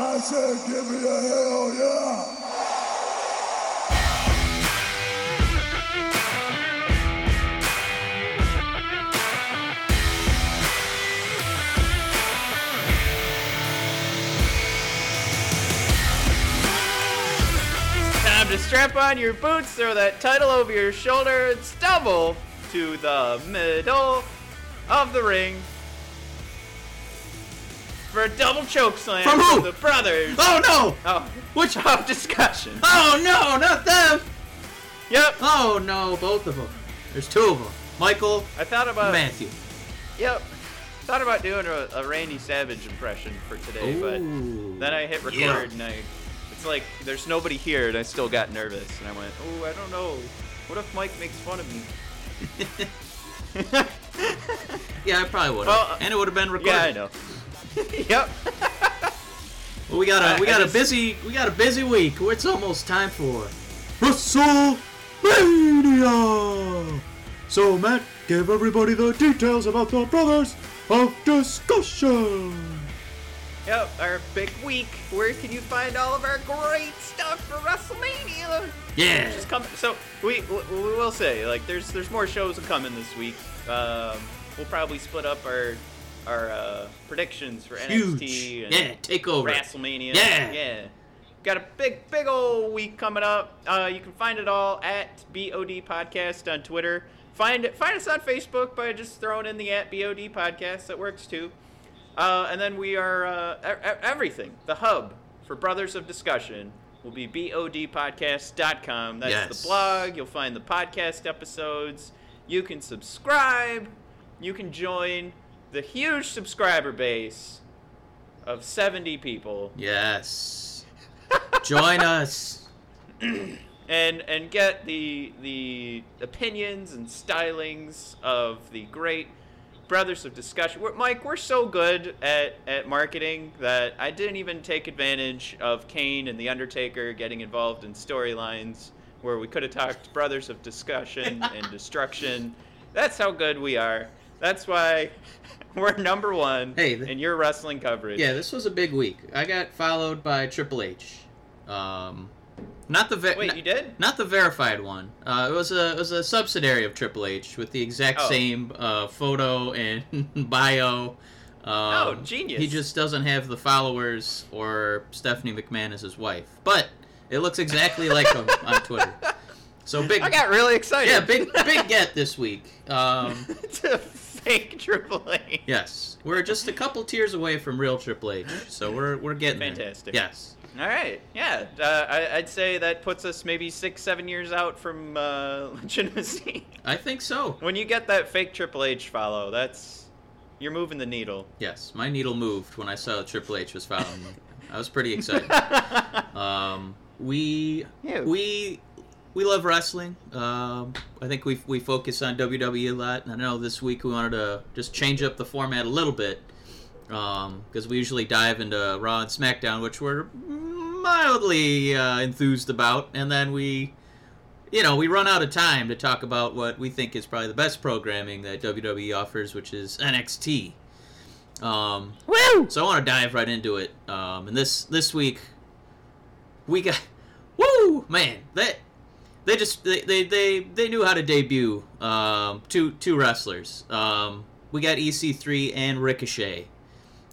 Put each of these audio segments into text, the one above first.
I said, give me a hell yeah. Time to strap on your boots, throw that title over your shoulder, and stumble to the middle of the ring for a double choke slam From who? the brothers Oh no! oh, Which? of discussion. Oh no, not them! Yep, Oh no, both of them. There's two of them. Michael, I thought about Matthew. Yep, thought about doing a, a Randy Savage impression for today, but then I hit record Yeah. and I, it's like there's nobody here, and I still got nervous, and I went, oh, I don't know, what if Mike makes fun of me? Yeah, I probably would have. Well, uh, and it would have been recorded. Yeah, I know. yep. Well, we got a I- we got just- a busy we got a busy week. It's almost time for WrestleMania. So Matt, give everybody the details about the brothers of discussion. Yep, our big week. Where can you find all of our great stuff for WrestleMania? Yeah. Just come. So we we we will say like there's there's more shows coming this week. Um, we'll probably split up our our uh, predictions for NXT Huge. and Yeah, take over. WrestleMania. Yeah. yeah. Got a big big old week coming up. Uh, you can find it all at BOD Podcast on Twitter. Find it. Find us on Facebook by just throwing in the at BOD Podcast. That works too. Uh, and then we are uh, everything. The hub for Brothers of Discussion will be bodpodcast.com. That's Yes. the blog. You'll find the podcast episodes. You can subscribe. You can join the huge subscriber base of 70 people Yes. Join us. and and get the the opinions and stylings of the great brothers of discussion. We're, Mike, we're so good at, at marketing that I didn't even take advantage of Kane and the Undertaker getting involved in storylines where we could have talked brothers of discussion and destruction. That's how good we are. That's why we're number one Hey, the- in your wrestling coverage. Yeah, this was a big week. I got followed by Triple H. Um, not the ve- Wait, not, you did? not the verified one. Uh, it was a it was a subsidiary of Triple H with the exact Oh. same uh, photo and bio. Um, Oh, genius. He just doesn't have the followers or Stephanie McMahon as his wife, but it looks exactly like him on Twitter. So big, I got really excited. yeah, big big get this week. Um, it's a fake Triple H. yes, we're just a couple tiers away from real Triple H, so we're we're getting there. Fantastic. Yes. All right, yeah, uh, I, I'd say that puts us maybe six, seven years out from uh, legitimacy. I think so. when you get that fake Triple H follow, that's you're moving the needle. Yes, my needle moved when I saw Triple H was following me. I was pretty excited. Um, we Yeah. we we love wrestling. Um, I think we we focus on WWE a lot, and I know this week we wanted to just change up the format a little bit because we usually dive into Raw and SmackDown, which we're mildly uh, enthused about, and then we. You know, we run out of time to talk about what we think is probably the best programming that WWE offers, which is NXT. Um, Woo! so I want to dive right into it. Um, and this this week, we got, woo man, that they just they, they, they, they knew how to debut um, two two wrestlers. Um, we got EC3 and Ricochet.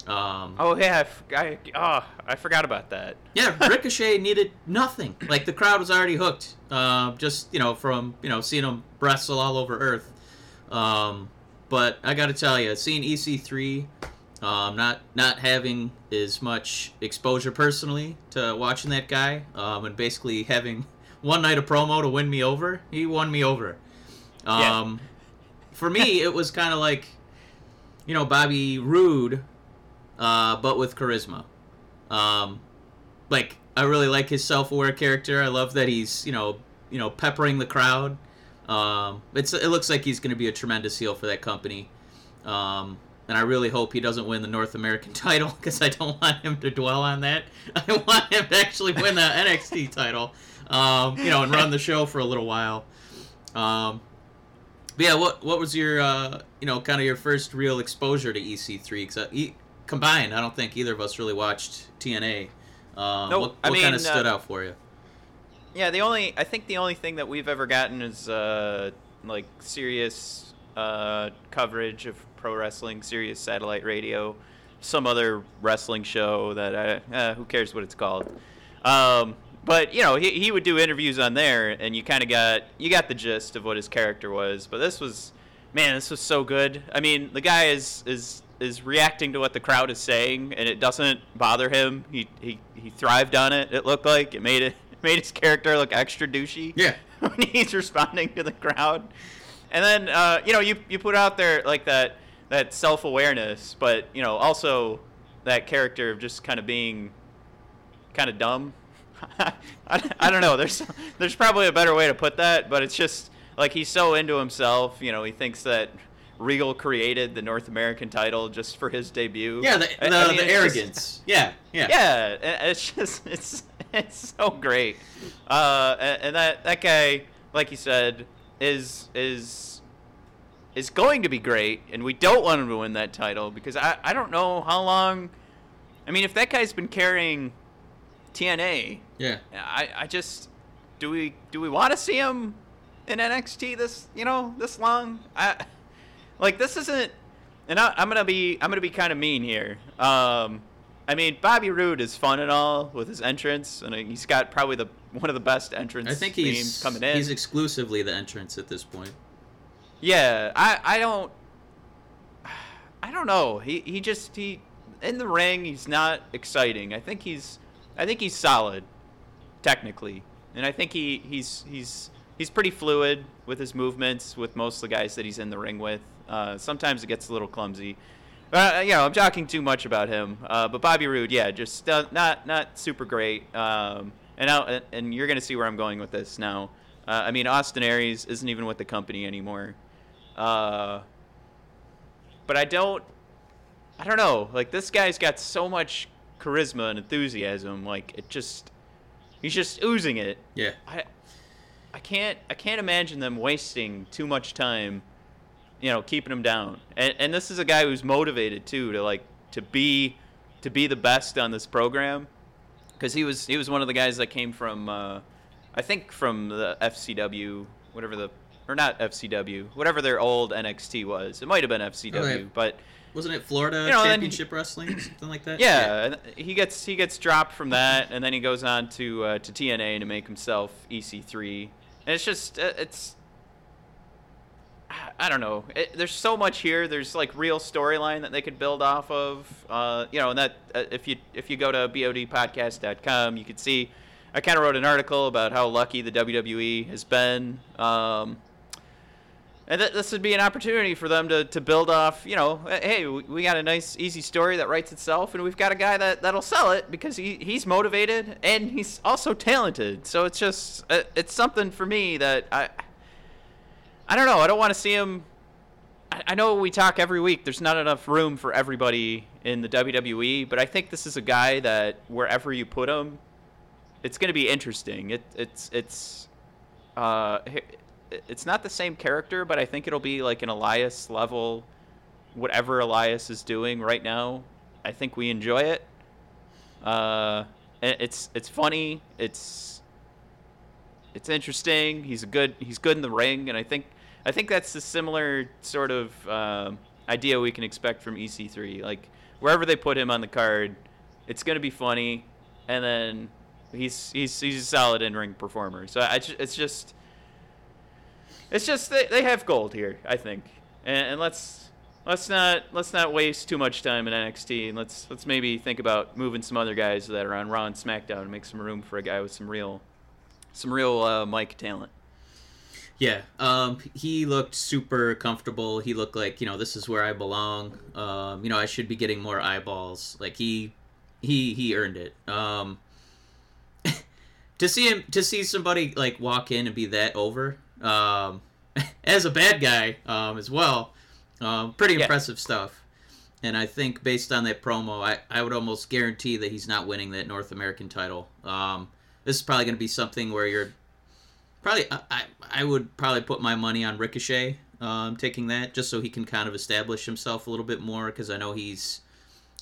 Um, Oh yeah, I, f- I- oh, I forgot about that. yeah, Ricochet needed nothing. Like the crowd was already hooked. Uh, just you know from you know seeing him wrestle all over Earth. Um, but I got to tell you, seeing EC3, um, not not having as much exposure personally to watching that guy, um, and basically having one night of promo to win me over, he won me over. Yeah. Um, For me, it was kind of like, you know, Bobby Roode, uh, but with charisma. Um, like I really like his self-aware character. I love that he's you know you know peppering the crowd. Um, it's it looks like he's going to be a tremendous heel for that company. Um, and I really hope he doesn't win the North American title because I don't want him to dwell on that. I want him to actually win the NXT title, um, you know, and run the show for a little while. Um, but yeah, what what was your uh, you know kind of your first real exposure to EC3? Because combined, I don't think either of us really watched TNA. Um, Nope, What, I what kind of stood uh, out for you? Yeah, the only I think the only thing that we've ever gotten is uh, like serious uh, coverage of pro wrestling, Sirius satellite radio, some other wrestling show that I, uh, who cares what it's called. Um, but you know, he, he would do interviews on there, and you kind of got you got the gist of what his character was. But this was, man, this was so good. I mean, the guy is is is reacting to what the crowd is saying, and it doesn't bother him. He he, he thrived on it. It looked like it made it made his character look extra douchey Yeah. when he's responding to the crowd. And then uh, you know you you put out there like that that self awareness, but you know also that character of just kind of being kind of dumb. I, I don't know. There's there's probably a better way to put that, but it's just like he's so into himself. You know, he thinks that Regal created the North American title just for his debut. Yeah, the, the, I mean, the it's just- arrogance. yeah, yeah. yeah, it's just it's it's so great. Uh, and, and that that guy, like you said, is is is going to be great, and we don't want him to win that title because I I don't know how long. I mean, if that guy's been carrying TNA, Yeah. I I just do we do we want to see him in NXT this you know this long? I like this isn't, and I, I'm gonna be I'm gonna be kind of mean here. Um, I mean Bobby Roode is fun and all with his entrance, and he's got probably the one of the best entrance I think he's coming in. he's exclusively the entrance at this point. Yeah, I I don't I don't know. He he just he in the ring he's not exciting. I think he's I think he's solid technically. And I think he he's he's he's pretty fluid with his movements with most of the guys that he's in the ring with. Uh, sometimes it gets a little clumsy. Uh, you know, I'm talking too much about him. Uh, but Bobby Roode, yeah, just uh, not not super great. Um, and now, and you're gonna see where I'm going with this now. Uh, I mean, Austin Aries isn't even with the company anymore. Uh, but I don't, I don't know. Like this guy's got so much charisma and enthusiasm. Like it just, he's just oozing it. Yeah. I, I can't, I can't imagine them wasting too much time, you know, keeping him down. And and this is a guy who's motivated too to like to be, to be the best on this program, because he was he was one of the guys that came from, uh, I think from the FCW, whatever the or not FCW, whatever their old NXT was. It might have been FCW, Okay. but Wasn't it Florida You know, and then Championship Wrestling, something like that? yeah, and he gets he gets dropped from that, and then he goes on to uh, to TNA to make himself EC3, and it's just uh, it's I don't know. It, there's so much here. There's like real storyline that they could build off of. Uh, you know, and that uh, if you if you go to bodpodcast.com, you could see. I kind of wrote an article about how lucky the WWE has been. Um, and th- this would be an opportunity for them to, to build off, you know, hey, we, got a nice, easy story that writes itself, and we've got a guy that, that'll sell it because he, he's motivated and he's also talented. So it's just, uh, it's something for me that I, I don't know. I don't want to see him. I, I know we talk every week, there's not enough room for everybody in the WWE, but I think this is a guy that wherever you put him, it's going to be interesting. It, it's, it's, uh, it's not the same character, but I think it'll be like an Elias level. Whatever Elias is doing right now, I think we enjoy it. Uh, it's it's funny. It's it's interesting. He's a good he's good in the ring, and I think I think that's the similar sort of um, idea we can expect from EC3. Like wherever they put him on the card, it's gonna be funny, and then he's he's he's a solid in ring performer. So I, it's just it's just they, they have gold here, I think, and, and let's let's not let's not waste too much time in NXT, and let's let's maybe think about moving some other guys that are on Raw and SmackDown and make some room for a guy with some real some real uh, mic talent. Yeah, um, he looked super comfortable. He looked like you know this is where I belong. Um, you know I should be getting more eyeballs. Like he, he he earned it. Um, to see him to see somebody like walk in and be that over um, as a bad guy um, as well. Um, pretty Yeah. impressive stuff. And I think based on that promo, I, I would almost guarantee that he's not winning that North American title. Um, this is probably going to be something where you're probably I, I I would probably put my money on Ricochet um, taking that just so he can kind of establish himself a little bit more because I know he's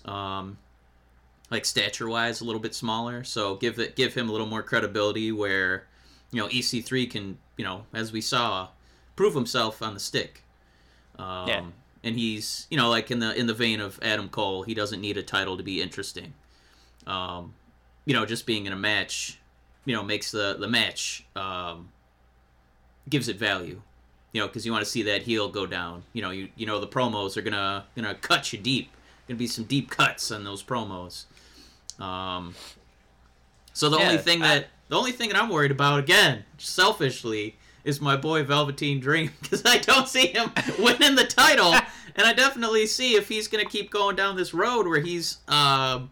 um, like stature wise, a little bit smaller. So give it give him a little more credibility. Where you know EC3 can you know as we saw prove himself on the stick. Um, Yeah. And he's you know like in the in the vein of Adam Cole, he doesn't need a title to be interesting. Um, you know, just being in a match, you know, makes the the match um, gives it value. You know, because you want to see that heel go down. You know, you you know the promos are gonna gonna cut you deep. Gonna be some deep cuts on those promos. Um, so the Yeah, only thing I- that the only thing that I'm worried about again, selfishly, is my boy Velveteen Dream because I don't see him winning the title, and I definitely see if he's gonna keep going down this road where he's, um,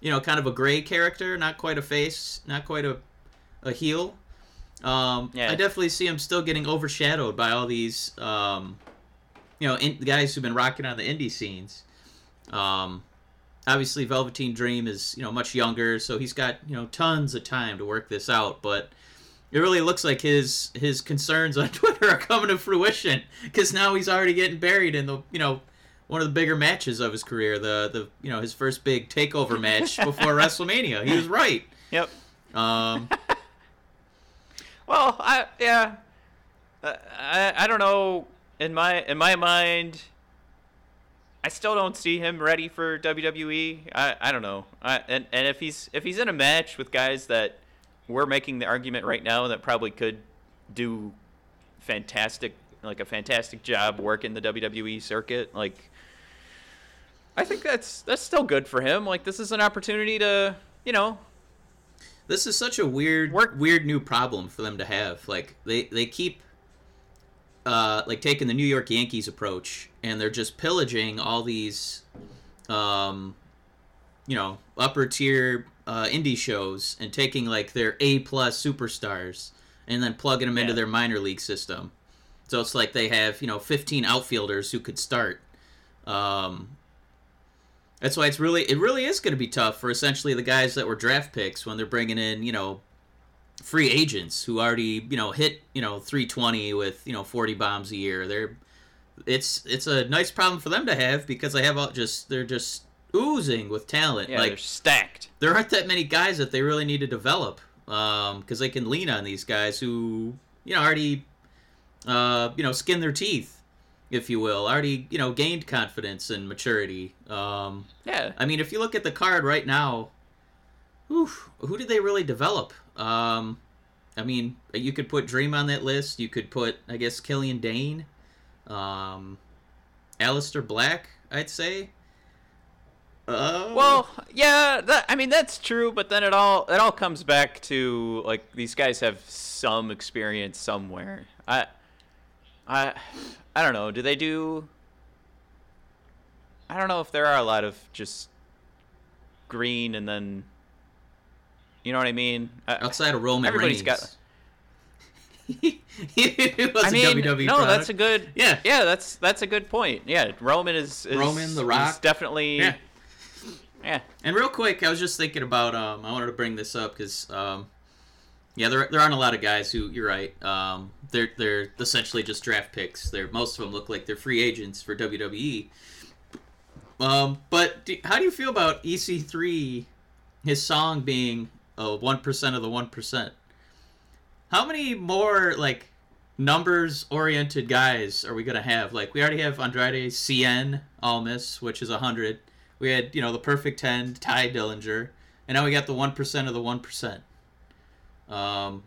you know, kind of a gray character, not quite a face, not quite a a heel. Um, Yeah. I definitely see him still getting overshadowed by all these, um, you know, in, guys who've been rocking on the indie scenes. Um, obviously, Velveteen Dream is you know much younger, so he's got you know tons of time to work this out. But it really looks like his his concerns on Twitter are coming to fruition because now he's already getting buried in the you know one of the bigger matches of his career, the the you know his first big takeover match before WrestleMania. He was right. Yep. Um, Well, I yeah, Uh, I I don't know. In my in my mind, I still don't see him ready for WWE. I I don't know. I and and if he's if he's in a match with guys that we're making the argument right now that probably could do fantastic like a fantastic job working the WWE circuit, like I think that's that's still good for him. Like this is an opportunity to you know This is such a weird, Work- weird new problem for them to have. Like they they keep, uh, like taking the New York Yankees approach, and they're just pillaging all these, um, you know, upper tier uh, indie shows and taking like their A plus superstars and then plugging them into their minor league system. So it's like they have you know 15 outfielders who could start. Um, that's why it's really it really is going to be tough for essentially the guys that were draft picks when they're bringing in you know free agents who already you know hit you know 320 with you know 40 bombs a year. They're it's it's a nice problem for them to have because they have all just they're just oozing with talent. yeah they're like stacked. there aren't that many guys that they really need to develop because they can lean on these guys who you know already uh, you know skin their teeth if you will already you know gained confidence and maturity um, Yeah. i mean if you look at the card right now whew, who did they really develop um, i mean you could put dream on that list you could put i guess killian dain um, Aleister black i'd say uh, Well, yeah, that, I mean that's true, but then it all it all comes back to like these guys have some experience somewhere. I I I don't know. Do they do I don't know if there are a lot of just green and then you know what I mean? I, outside of Roman Everybody's Reigns. got- I mean, WWE no, product. that's a good. Yeah. yeah, that's that's a good point. Yeah, Roman is, is Roman, The is Rock. definitely. Yeah. yeah. And real quick, I was just thinking about. Um, I wanted to bring this up because, um, yeah, there there aren't a lot of guys who. You're right. Um, they're they're essentially just draft picks. They're most of them look like they're free agents for WWE. Um, but do, how do you feel about EC3? His song being one percent of the one percent. How many more like numbers oriented guys are we gonna have? Like we already have Andrade Cien Almas, which is hundred. We had, you know, the perfect ten, Tye Dillinger, and now we got the one percent of the one percent. Um,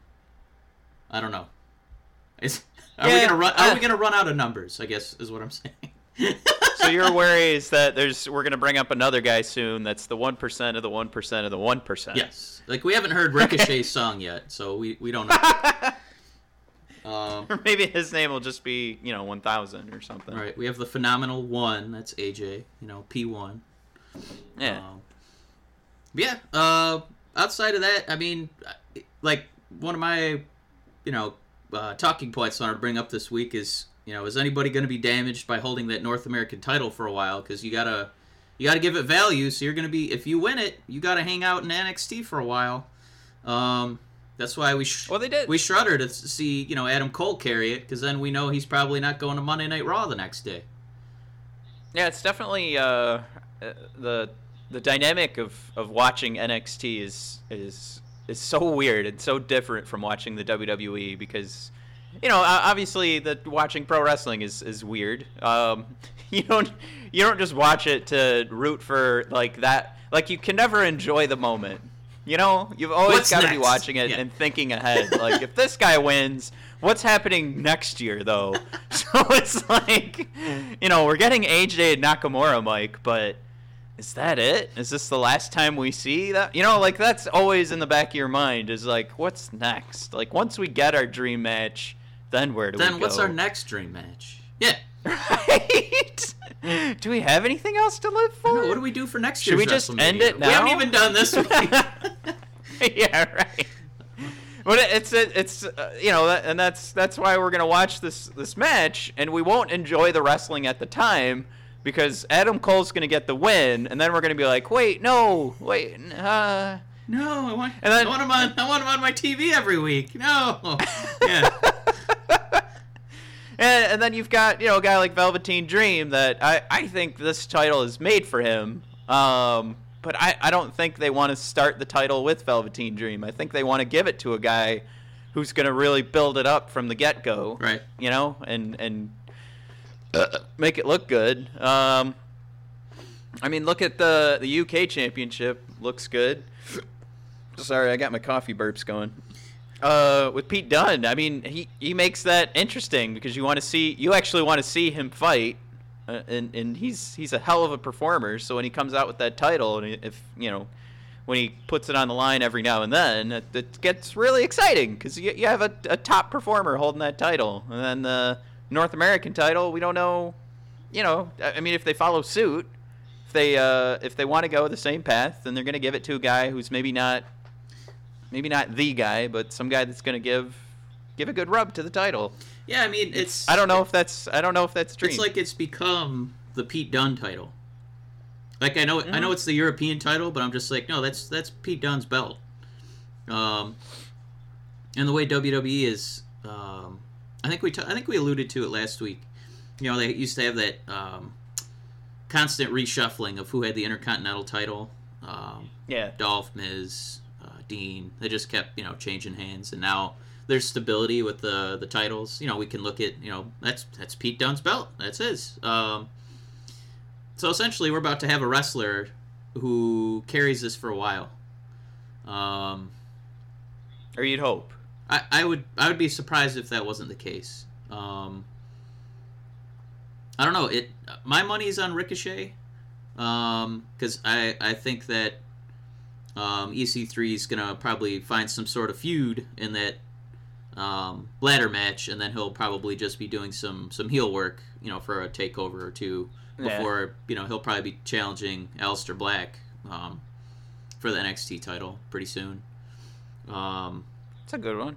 I don't know. Is are we gonna run? Are uh, we gonna run out of numbers? I guess is what I'm saying. So your worry is that there's we're gonna bring up another guy soon that's the one percent of the one percent of the one percent. yes, like we haven't heard Ricochet's song yet, so we we don't know. um, Or maybe his name will just be you know one thousand or something. all right, we have the phenomenal one. That's AJ. You know, P one. Yeah. Um, yeah. Uh, outside of that, I mean, like one of my, you know, uh, talking points I wanted to bring up this week is, you know, is anybody going to be damaged by holding that North American title for a while? Because you gotta, you gotta give it value. So you're gonna be, if you win it, you gotta hang out in NXT for a while. Um, that's why we sh- Well, they did. we shudder to see, you know, Adam Cole carry it because then we know he's probably not going to Monday Night Raw the next day. Yeah, it's definitely. Uh, uh, the the dynamic of, of watching NXT is is is so weird and so different from watching the WWE because you know obviously the watching pro wrestling is is weird. Um, you don't you don't just watch it to root for like that. Like you can never enjoy the moment. You know, you've always got to be watching it yeah. and thinking ahead. Like if this guy wins, what's happening next year though? so it's like, you know, we're getting AJ Nakamura, Mike, but is that it? Is this the last time we see that? You know, like that's always in the back of your mind is like, what's next? Like once we get our dream match, then where do then we go? Then what's our next dream match? Yeah. Right. do we have anything else to live for? Know, what do we do for next year? Should we just end it now? We haven't even done this week. yeah, right. But it's it's uh, you know, and that's that's why we're gonna watch this this match, and we won't enjoy the wrestling at the time because Adam Cole's going to get the win, and then we're going to be like, wait, no, wait, uh, no, I want, and then, I want him on, I want him on my TV every week. No, yeah. and, and then you've got you know a guy like Velveteen Dream that I, I think this title is made for him. Um, but I, I don't think they want to start the title with Velveteen Dream. I think they want to give it to a guy who's going to really build it up from the get go. Right. You know, and and make it look good. Um, I mean, look at the the UK Championship. Looks good. Sorry, I got my coffee burps going. Uh, with Pete Dunne, I mean, he he makes that interesting because you want to see you actually want to see him fight, uh, and and he's he's a hell of a performer. So when he comes out with that title, and if you know. When he puts it on the line every now and then, it, it gets really exciting because you, you have a, a top performer holding that title, and then the North American title, we don't know. You know, I mean, if they follow suit, if they uh, if they want to go the same path, then they're going to give it to a guy who's maybe not, maybe not the guy, but some guy that's going to give give a good rub to the title. Yeah, I mean, it's. I don't know if that's. I don't know if that's true. It's like it's become the Pete Dunne title. Like I know, mm-hmm. I know it's the European title, but I'm just like, no, that's that's Pete Dunne's belt. Um, and the way WWE is um, I think we t- I think we alluded to it last week. You know, they used to have that um, constant reshuffling of who had the Intercontinental title. Um, yeah, Dolph, Miz, Dean. They just kept you know changing hands, and now there's stability with the the titles. You know, we can look at you know that's that's Pete Dunne's belt. That's his. Um, so essentially, we're about to have a wrestler who carries this for a while. Um, or you'd hope. I, I would I would be surprised if that wasn't the case. Um, I don't know. It my money's on Ricochet because um, I I think that um, EC3 is gonna probably find some sort of feud in that um, ladder match, and then he'll probably just be doing some some heel work, you know, for a takeover or two before yeah. you know he'll probably be challenging Aleister Black um, for the NXT title pretty soon. Um, it's a good one.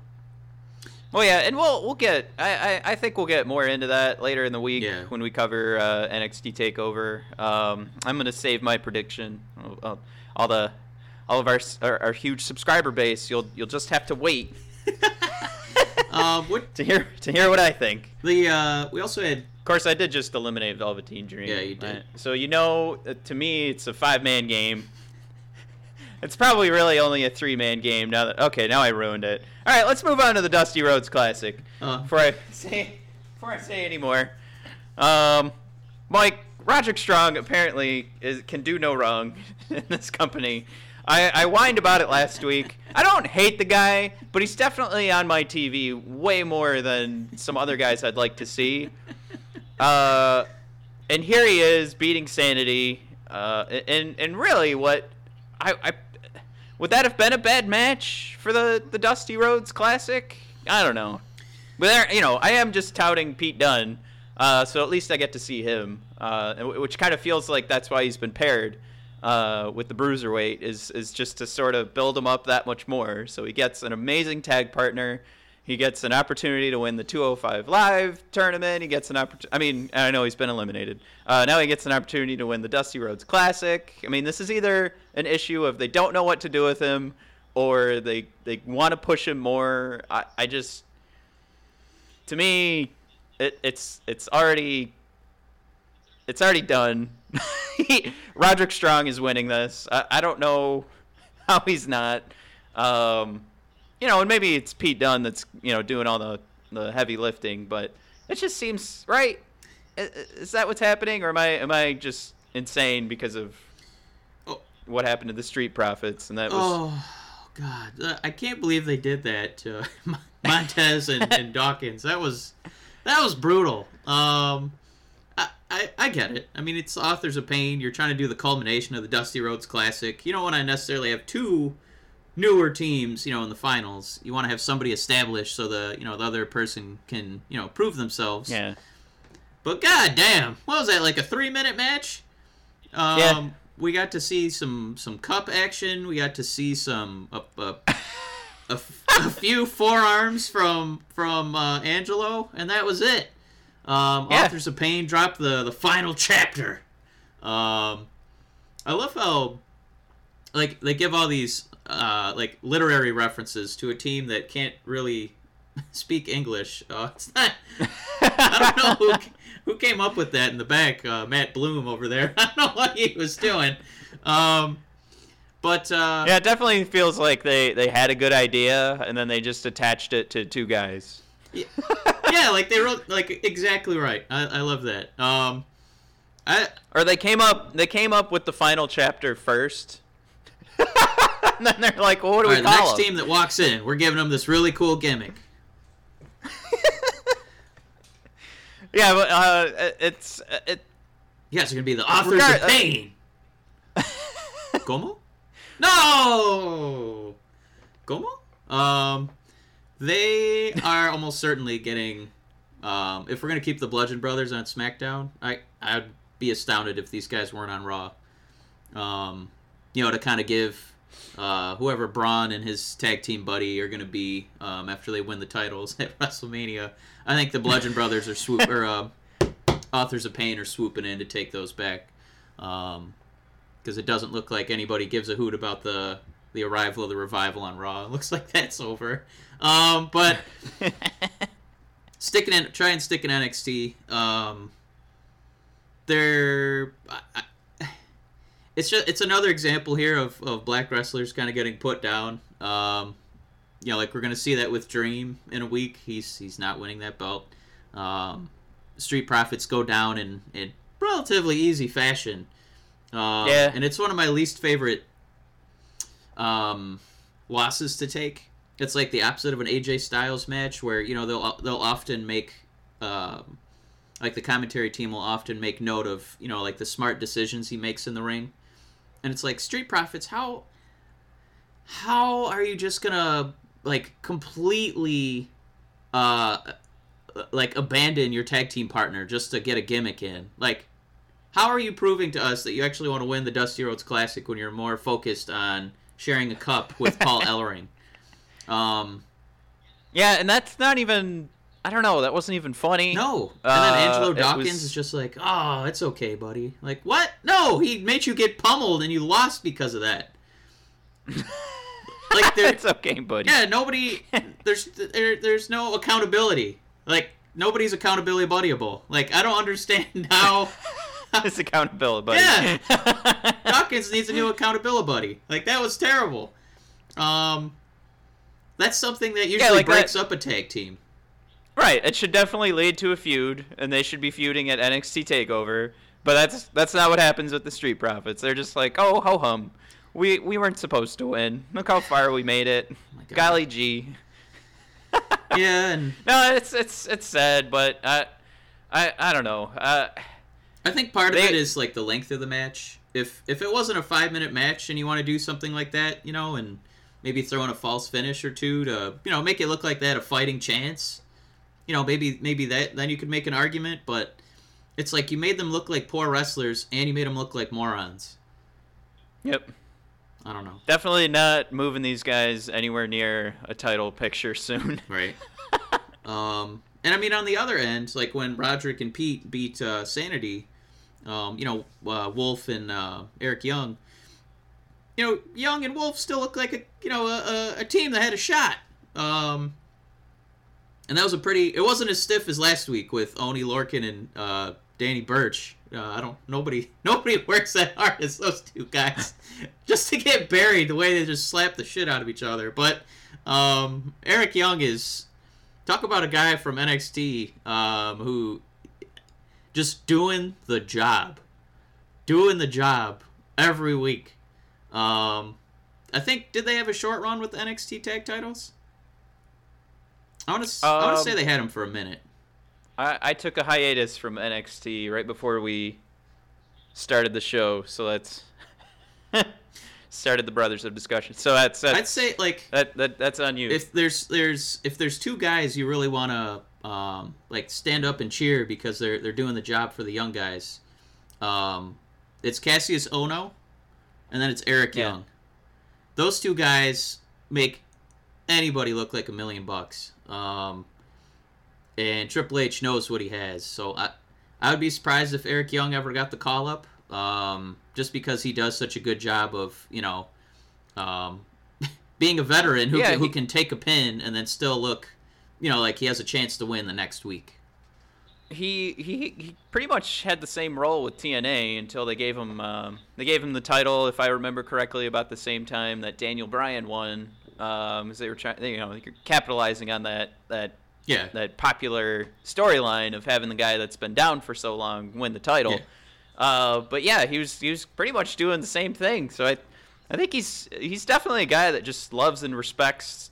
Well, yeah, and we'll we'll get. I, I, I think we'll get more into that later in the week yeah. when we cover uh, NXT Takeover. Um, I'm gonna save my prediction. All the all of our, our, our huge subscriber base. You'll you'll just have to wait. uh, what to hear to hear what I think. The uh, we also had. Of course, I did just eliminate Velveteen Dream. Yeah, you did. Right? So you know, uh, to me, it's a five man game. It's probably really only a three man game now that okay, now I ruined it. Alright, let's move on to the Dusty Rhodes Classic. Uh, before I say before I say any more. Um Mike, Roderick Strong apparently is, can do no wrong in this company. I, I whined about it last week. I don't hate the guy, but he's definitely on my TV way more than some other guys I'd like to see. Uh, and here he is beating Sanity. Uh, and and really, what I, I would that have been a bad match for the the Dusty Rhodes Classic? I don't know. But there, you know, I am just touting Pete Dunne, uh, so at least I get to see him, uh, which kind of feels like that's why he's been paired uh, with the bruiserweight is is just to sort of build him up that much more. So he gets an amazing tag partner he gets an opportunity to win the 205 Live tournament. He gets an opportunity. I mean, I know he's been eliminated. Uh, now he gets an opportunity to win the Dusty Rhodes Classic. I mean, this is either an issue of they don't know what to do with him, or they they want to push him more. I, I just, to me, it, it's it's already it's already done. Roderick Strong is winning this. I, I don't know how he's not. Um, you know, and maybe it's Pete Dunne that's you know doing all the the heavy lifting, but it just seems right. Is that what's happening, or am I am I just insane because of Oh. what happened to the Street Profits? And that was Oh God, Uh, I can't believe they did that to Montez and, and Dawkins. That was that was brutal. Um, I, I get it. I mean, it's Authors of Pain. You're trying to do the culmination of the Dusty Rhodes Classic. You don't want to necessarily have two newer teams, you know, in the finals. You want to have somebody established so the you know the other person can you know prove themselves. yeah. But god damn, what was that like a three minute match? Um, Yeah. We got to see some some cup action. We got to see some a, a, a, f- a few forearms from from uh, Angelo, and that was it. Um, Yeah. Authors of Pain dropped the the final chapter. Um, I love how like they give all these uh, like literary references to a team that can't really speak English. Uh, it's not. I don't know who who came up with that in the back. Uh, Matt Bloom over there. I don't know what he was doing. Um, but uh, Yeah, it definitely feels like they, they had a good idea and then they just attached it to two guys. Yeah, like they wrote like exactly right. I, I love that. Um, I Or they came up they came up with the final chapter first. and then they're like, well, what do all we right, the call next them? team that walks in, we're giving them this really cool gimmick. Yeah, but uh, it's it. Yes, they're gonna be the authors Regard- of pain. Como? No. Como? Um, they are almost certainly getting. Um, if we're gonna keep the Bludgeon Brothers on SmackDown, I I'd be astounded if these guys weren't on Raw. Um, you know, to kind of give uh, whoever Braun and his tag team buddy are gonna be um, after they win the titles at WrestleMania. I think the Bludgeon Brothers are swoop or uh, Authors of Pain are swooping in to take those back. Um, because it doesn't look like anybody gives a hoot about the the arrival of the revival on Raw. It looks like that's over. Um, but sticking in, try and stick in NXT. Um, they're, I, it's just it's another example here of, of black wrestlers kind of getting put down. Um, you know, like we're gonna see that with Dream in a week. He's he's not winning that belt. Um, Street Profits go down in in relatively easy fashion. Um, Yeah. and it's one of my least favorite um, losses to take. It's like the opposite of an AJ Styles match, where you know they'll they'll often make, um, like the commentary team will often make note of you know like the smart decisions he makes in the ring, and it's like Street Profits, how how are you just gonna like completely uh like abandon your tag team partner just to get a gimmick in like how are you proving to us that you actually want to win the Dusty Rhodes Classic when you're more focused on sharing a cup with Paul Ellering? Um, Yeah, and that's not even. I don't know. That wasn't even funny. no. And then Uh, Angelo Dawkins was- is just like, oh, it's okay, buddy. Like, what? No, he made you get pummeled and you lost because of that. like, it's okay, buddy. yeah, nobody. There's there, there's no accountability. Like, nobody's accountability buddyable. Like, I don't understand how. it's accountability, buddy. Yeah. Dawkins needs a new accountability buddy. Like that was terrible. Um, that's something that usually like breaks that- up a tag team. Right. It should definitely lead to a feud, and they should be feuding at NXT Takeover. But that's that's not what happens with the Street Profits. They're just like, oh ho hum, we we weren't supposed to win. Look how far we made it. Oh. Golly gee. Yeah, and No, it's it's it's sad, but I I I don't know. Uh, I think part of it is like the length of the match. If if it wasn't a five minute match and you want to do something like that, you know, and maybe throw in a false finish or two to you know make it look like they had a fighting chance, you know, maybe maybe that then you could make an argument. But it's like you made them look like poor wrestlers and you made them look like morons. yep. I don't know. Definitely not moving these guys anywhere near a title picture soon. Right. um, and I mean, on the other end, like when Roderick and Pete beat uh, Sanity, um, you know, uh, Wolf and uh, Eric Young, you know, Young and Wolf still look like a you know a, a, a team that had a shot. Um, and that was a pretty. It wasn't as stiff as last week with Oney Lorcan and uh, Danny Burch. Uh, I don't. Nobody. Nobody works that hard as those two guys, just to get buried the way they just slap the shit out of each other. But um, Eric Young is talk about a guy from NXT um, who just doing the job, doing the job every week. Um, I think did they have a short run with NXT tag titles? I want to. I want to Um, say they had them for a minute. I, I took a hiatus from NXT right before we started the show, so that's started the Brothers of Discussion. So that's that's I'd say like that, that that's on you. if there's there's if there's two guys you really want to um, like stand up and cheer because they're they're doing the job for the young guys, um, it's Kassius Ohno, and then it's Eric Yeah. Young. Those two guys make anybody look like a million bucks. Um, and Triple H knows what he has, so I I would be surprised if Eric Young ever got the call up. Um, just because he does such a good job of you know um, being a veteran who, Yeah, can, who he- can take a pin and then still look, you know, like he has a chance to win the next week. He he he pretty much had the same role with TNA until they gave him um, they gave him the title, if I remember correctly, about the same time that Daniel Bryan won. Um, they were trying, you know, capitalizing on that that Yeah, that popular storyline of having the guy that's been down for so long win the title. Yeah. Uh, but yeah, he was he was pretty much doing the same thing. So I, I think he's he's definitely a guy that just loves and respects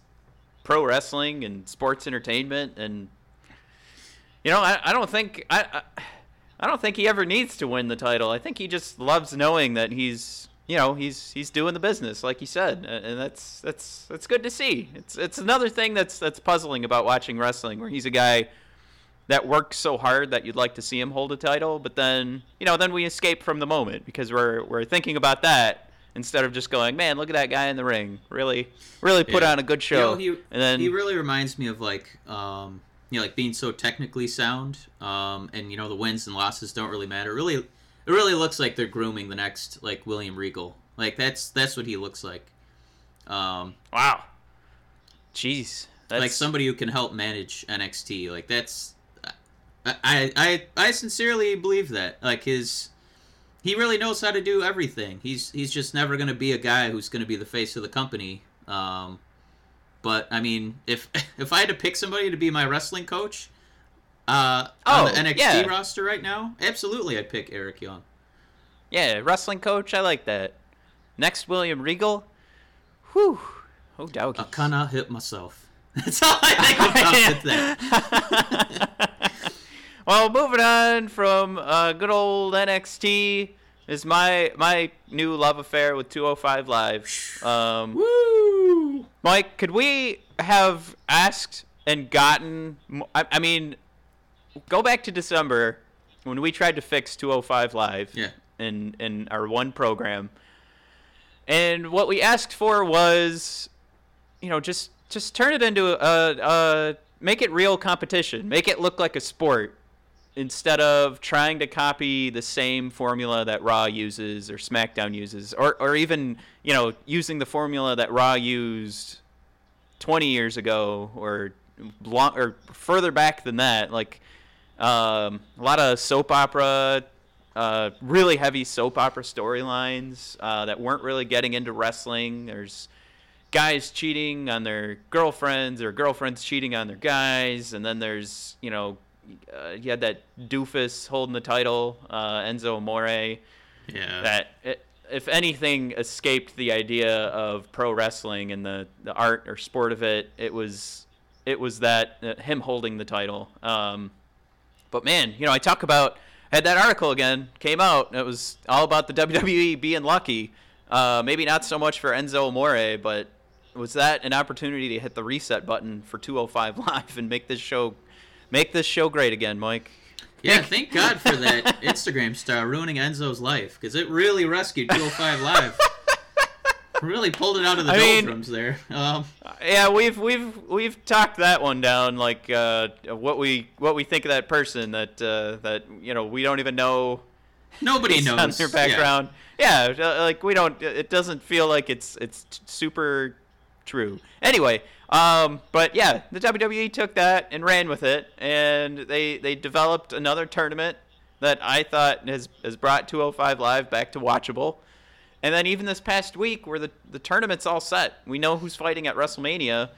pro wrestling and sports entertainment, and you know I, I don't think I, I I don't think he ever needs to win the title. I think he just loves knowing that he's you know he's he's doing the business like you said, and that's that's that's good to see. It's it's another thing that's that's puzzling about watching wrestling, where he's a guy that works so hard that you'd like to see him hold a title, but then you know then we escape from the moment because we're we're thinking about that instead of just going, man, look at that guy in the ring, really really put Yeah. on a good You know, show, he, and then he really reminds me of like um, you know like being so technically sound, um, and you know the wins and losses don't really matter. Really, it really looks like they're grooming the next like William Regal. Like that's that's what he looks like. Um, wow, jeez, that's like somebody who can help manage NXT. Like that's I, I I I sincerely believe that. Like his he really knows how to do everything. He's he's just never going to be a guy who's going to be the face of the company. Um but I mean, if if I had to pick somebody to be my wrestling coach uh on the Oh, NXT yeah. roster right now, absolutely I'd pick Eric Young. yeah, wrestling coach, I like that. Next, William Regal, whew, oh doggy. I cannot hit myself. That's all I think about with that. well, moving on from uh, good old NXT is my my new love affair with 205 Live. Um, Woo! Mike, could we have asked and gotten? I mean, go back to December when we tried to fix 205 Live Yeah. in in our one program, and what we asked for was, you know, just just turn it into a, a make it real competition, make it look like a sport. Instead of trying to copy the same formula that Raw uses or SmackDown uses, or, or even you know using the formula that Raw used 20 years ago or long, or further back than that like um, a lot of soap opera uh, really heavy soap opera storylines uh, that weren't really getting into wrestling. There's guys cheating on their girlfriends or girlfriends cheating on their guys and then there's you know uh, you had that doofus holding the title uh, enzo amore Yeah. that it, if anything escaped the idea of pro wrestling and the, the art or sport of it, it was it was that uh, him holding the title. Um, but man, you know, I talk about I had that article again came out. It was all about the WWE being lucky. Uh, maybe not so much for Enzo Amore, but was that an opportunity to hit the reset button for 205 Live and make this show make this show great again, Mike? Yeah, thank God for that Instagram star ruining Enzo's life because it really rescued 205 Live. really pulled it out of the I mean- doldrums there. Um, Yeah, we've we've we've talked that one down. Like uh, what we what we think of that person that uh, that you know we don't even know nobody knows on their background. Yeah. uh, like we don't. It doesn't feel like it's it's t- super true. Anyway, um, but yeah, the WWE took that and ran with it, and they they developed another tournament that I thought has has brought 205 Live back to watchable. And then even this past week, where the the tournament's all set, we know who's fighting at WrestleMania,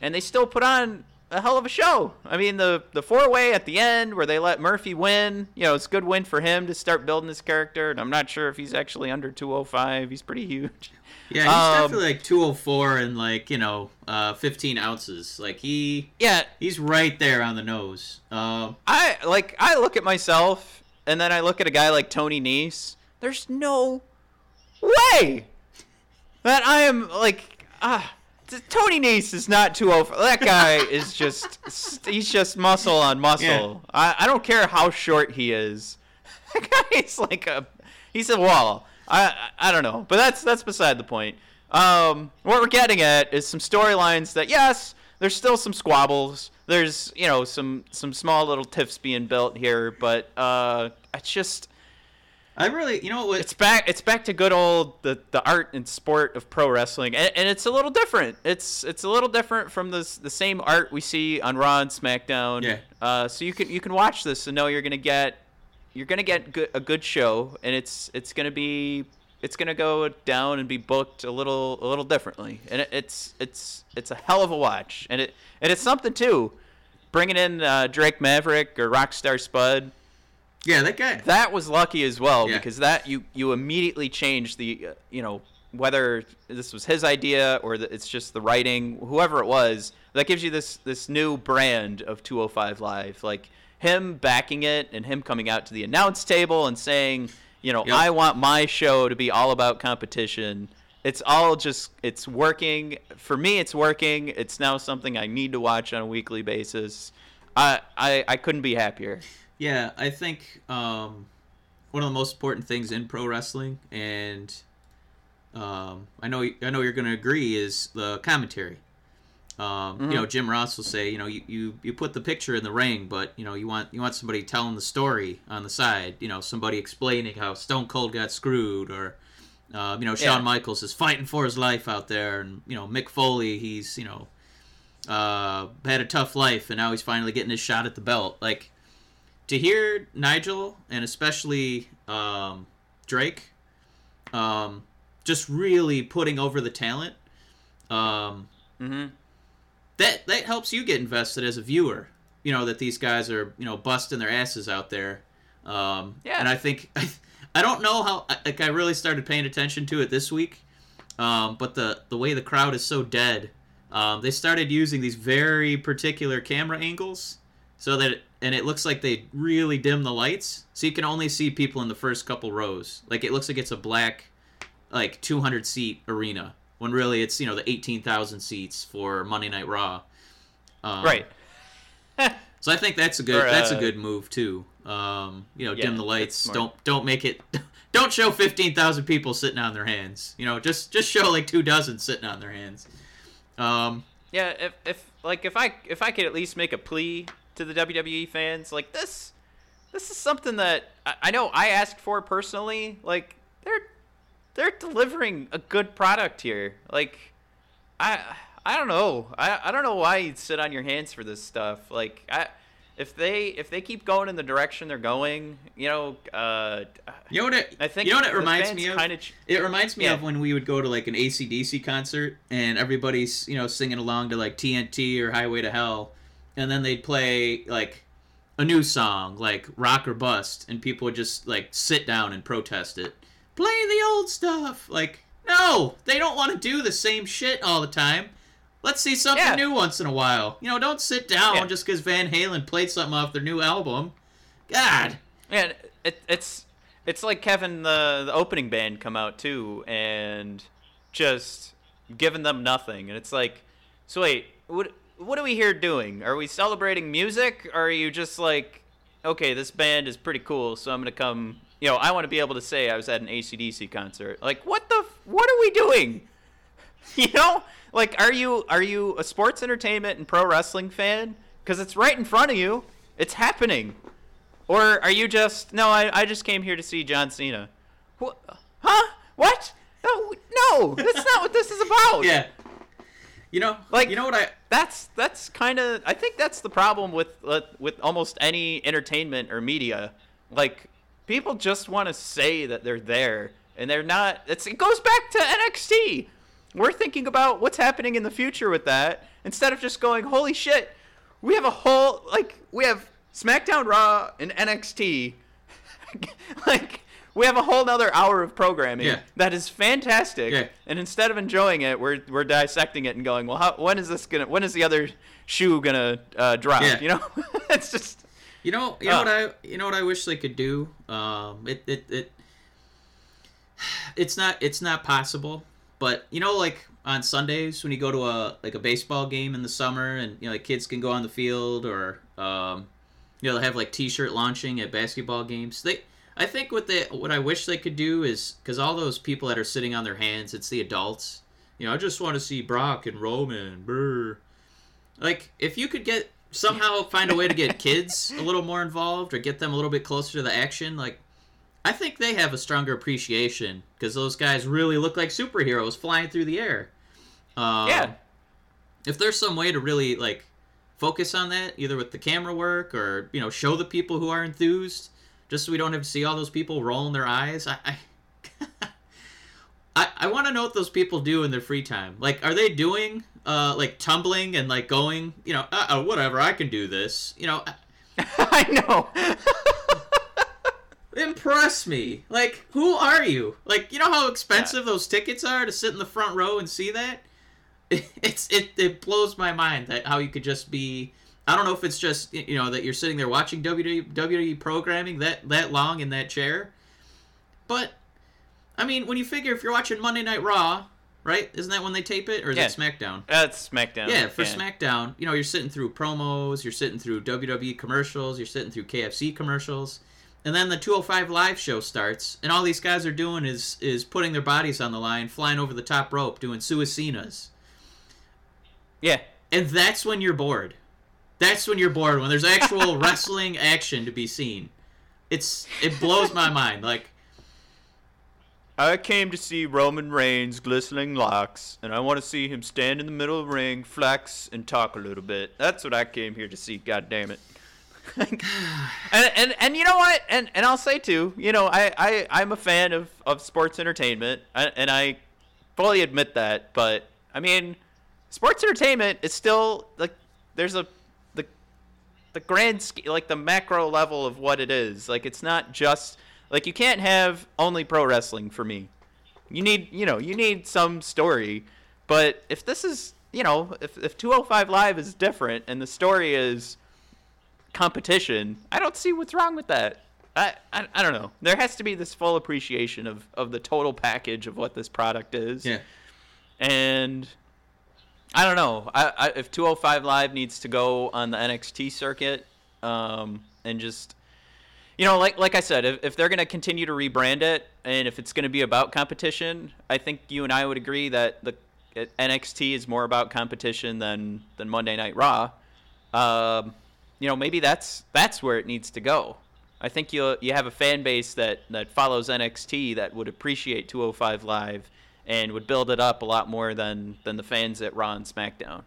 and they still put on a hell of a show. I mean, the the four way at the end where they let Murphy win, you know, it's a good win for him to start building his character. And I'm not sure if he's actually under 205. He's pretty huge. Yeah, he's Um, definitely like 204 and like you know, uh, 15 ounces. Like he, Yeah, he's right there on the nose. Um, I like I look at myself and then I look at a guy like Tony Nese. There's no way that I am like ah Tony Nese is not too over. That guy is just he's just muscle on muscle. Yeah. I, I don't care how short he is. That guy is like a he's a wall. I I I don't know, but that's that's beside the point. Um, what we're getting at is some storylines that yes, there's still some squabbles. There's you know some some small little tiffs being built here, but uh, it's just I really, you know what? it's back it's back to good old the, the art and sport of pro wrestling, and, and it's a little different. It's it's a little different from the the same art we see on Raw and SmackDown. Yeah. Uh, so you can you can watch this and know you're gonna get you're gonna get good, a good show, and it's it's gonna be it's gonna go down and be booked a little a little differently, and it, it's it's it's a hell of a watch, and it and it's something too. Bringing in uh, Drake Maverick or Rockstar Spud, yeah, that guy. that was lucky as well Yeah. because that you you immediately changed the uh, you know whether this was his idea or that it's just the writing whoever it was that gives you this this new brand of 205 live like him backing it and him coming out to the announce table and saying you know Yep. I want my show to be all about competition it's all just it's working for me it's working it's now something I need to watch on a weekly basis I I, I couldn't be happier Yeah, I think um, one of the most important things in pro wrestling, and um, I know I know you're going to agree, is the commentary. Um, You know, Jim Ross will say, you know, you, you, you put the picture in the ring, but you know, you want you want somebody telling the story on the side. You know, somebody explaining how Stone Cold got screwed, or uh, you know, Shawn Yeah. Michaels is fighting for his life out there, and you know, Mick Foley, he's you know, uh, had a tough life, and now he's finally getting his shot at the belt. Like to hear Nigel and especially um, Drake um, just really putting over the talent, um, mm-hmm. that that helps you get invested as a viewer. You know that these guys are you know busting their asses out there. Um, Yeah. And I think I don't know how like I really started paying attention to it this week, um, but the the way the crowd is so dead, um, they started using these very particular camera angles so that and it looks like they really dim the lights so you can only see people in the first couple rows. Like it looks like it's a black like 200 seat arena when really it's you know the 18,000 seats for Monday Night Raw. Um, right. so I think that's a good Or, that's a uh, good move too. Um, you know Yeah, dim the lights don't don't make it don't show 15,000 people sitting on their hands. You know just just show like two dozen sitting on their hands. Um, Yeah, if, if like if I if I could at least make a plea to the WWE fans, like this, this is something that I, I know I asked for personally. Like they're they're delivering a good product here. Like I I don't know I, I don't know why you'd sit on your hands for this stuff. Like I if they if they keep going in the direction they're going, you know, uh, You know what it? I think you know what it reminds me of. kinda it reminds me Yeah. of when we would go to like an ACDC concert and everybody's you know singing along to like TNT or Highway to Hell, and then they'd play like a new song like Rock or Bust, and people would just like sit down and protest it. Play the old stuff. Like no, they don't want to do the same shit all the time. Let's see something Yeah. new once in a while. You know, don't sit down Yeah. just because Van Halen played something off their new album. God. Yeah, it, it's it's like Kevin the the opening band come out too and just giving them nothing, and it's like, so wait, what what are we here doing? Are we celebrating music, or are you just like, okay, this band is pretty cool, so I'm gonna come. You know, I want to be able to say I was at an ACDC concert. Like, what the? f- What are we doing? You know, like, are you are you a sports entertainment and pro wrestling fan? Because it's right in front of you. It's happening. Or are you just no? I, I just came here to see John Cena. What? Huh? What? No, no, that's not what this is about. Yeah. You know, Like- you know what I That's that's kind of. I think that's the problem with uh, with almost any entertainment or media. Like people just want to say that they're there and they're not. It's, it goes back to NXT. We're thinking about what's happening in the future with that instead of just going, "Holy shit, we have a whole like we have SmackDown, Raw, and NXT." like we have a whole other hour of programming Yeah. that is fantastic. Yeah. And instead of enjoying it, we're we're dissecting it and going, "Well, how, when is this gonna? When is the other shoe gonna uh, drop?" Yeah. You know, it's just You know, you know what I, you know what I wish they could do. Um, it, it, it, it's not, it's not possible. But you know, like on Sundays when you go to a like a baseball game in the summer, and you know, like kids can go on the field, or um, you know, they have like T-shirt launching at basketball games. They, I think what they, what I wish they could do is because all those people that are sitting on their hands, it's the adults. You know, I just want to see Brock and Roman. Brr. Like, if you could get somehow find a way to get kids a little more involved or get them a little bit closer to the action, like, I think they have a stronger appreciation because those guys really look like superheroes flying through the air. Um, yeah. If there's some way to really like focus on that, either with the camera work or you know show the people who are enthused, just so we don't have to see all those people rolling their eyes. I, I I, I want to know what those people do in their free time. Like, are they doing uh, like tumbling and like going, you know, uh, uh, whatever, I can do this. You know, I know. impress me. Like, who are you? Like, you know how expensive those tickets are to sit in the front row and see that? It's it it blows my mind that how you could just be. I don't know if it's just you know that you're sitting there watching WWE, WWE programming that that long in that chair, but I mean, when you figure if you're watching Monday Night Raw, right? Isn't that when they tape it, or is Yeah. it SmackDown? That's SmackDown. Yeah, for SmackDown, you know, you're sitting through promos, you're sitting through WWE commercials, you're sitting through KFC commercials, and then the 205 live show starts, and all these guys are doing is is putting their bodies on the line, flying over the top rope, doing suicidas, Yeah. and that's when you're bored. That's when you're bored when there's actual wrestling action to be seen. It's it blows my mind. Like I came to see Roman Reigns' glistening locks, and I want to see him stand in the middle of the ring, flex, and talk a little bit. That's what I came here to see. God damn it! and, and and you know what? And and I'll say too. You know, I I I'm a fan of of sports entertainment, and I fully admit that. But I mean, sports entertainment is still like there's a the the grand sch- like the macro level of what it is. Like it's not just like you can't have only pro wrestling for me. You need you know you need some story, but if this is you know if if 205 live is different and the story is competition, I don't see what's wrong with that. I, I, I don't know. There has to be this full appreciation of, of the total package of what this product is. yeah, And I don't know. I, I, if 205 Live needs to go on the NXT circuit um, and just, you know, like like I said, if, if they're going to continue to rebrand it and if it's going to be about competition, I think you and I would agree that the NXT is more about competition than than Monday Night Raw. Um, you know, maybe that's that's where it needs to go. I think you you have a fan base that that follows NXT that would appreciate 205 Live and would build it up a lot more than than the fans at Raw and SmackDown.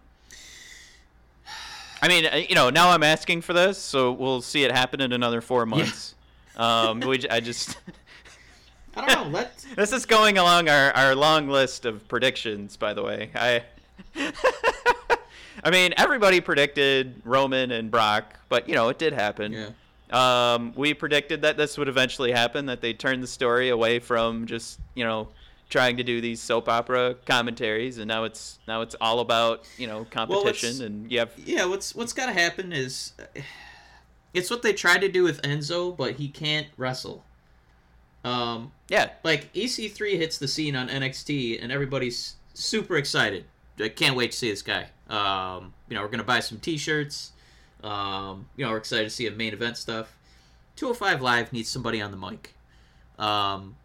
I mean, uh, you know, now I'm asking for this, so we'll see it happen in another four months. Um, we, I just I don't know. Let this is going along our, our long list of predictions. By the way, I I mean everybody predicted Roman and Brock, but you know it did happen. yeah. Um, we predicted that this would eventually happen, that they turn the story away from just you know trying to do these soap opera commentaries, and now it's now it's all about you know competition, it's- and you have Yeah, what's what's got to happen is it's what they tried to do with Enzo, but he can't wrestle. Um, yeah like EC3 hits the scene on NXT, and everybody's super excited. I can't wait to see this guy. Um, you know, we're gonna buy some T-shirts. Um, you know, we're excited to see a main event stuff. 205 Live needs somebody on the mic. Um,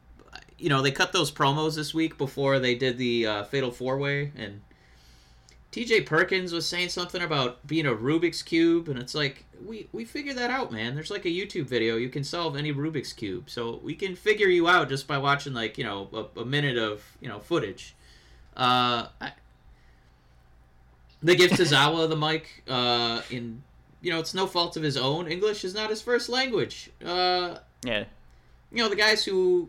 you know, they cut those promos this week before they did the uh, Fatal Four Way, and TJ Perkins was saying something about being a Rubik's cube, and it's like we we figured that out, man. There's like a YouTube video you can solve any Rubik's cube, so we can figure you out just by watching like you know a, a minute of you know footage. Uh, I, they give Tozawa the mic uh, in you know, it's no fault of his own. English is not his first language. Uh, Yeah. you know, the guys who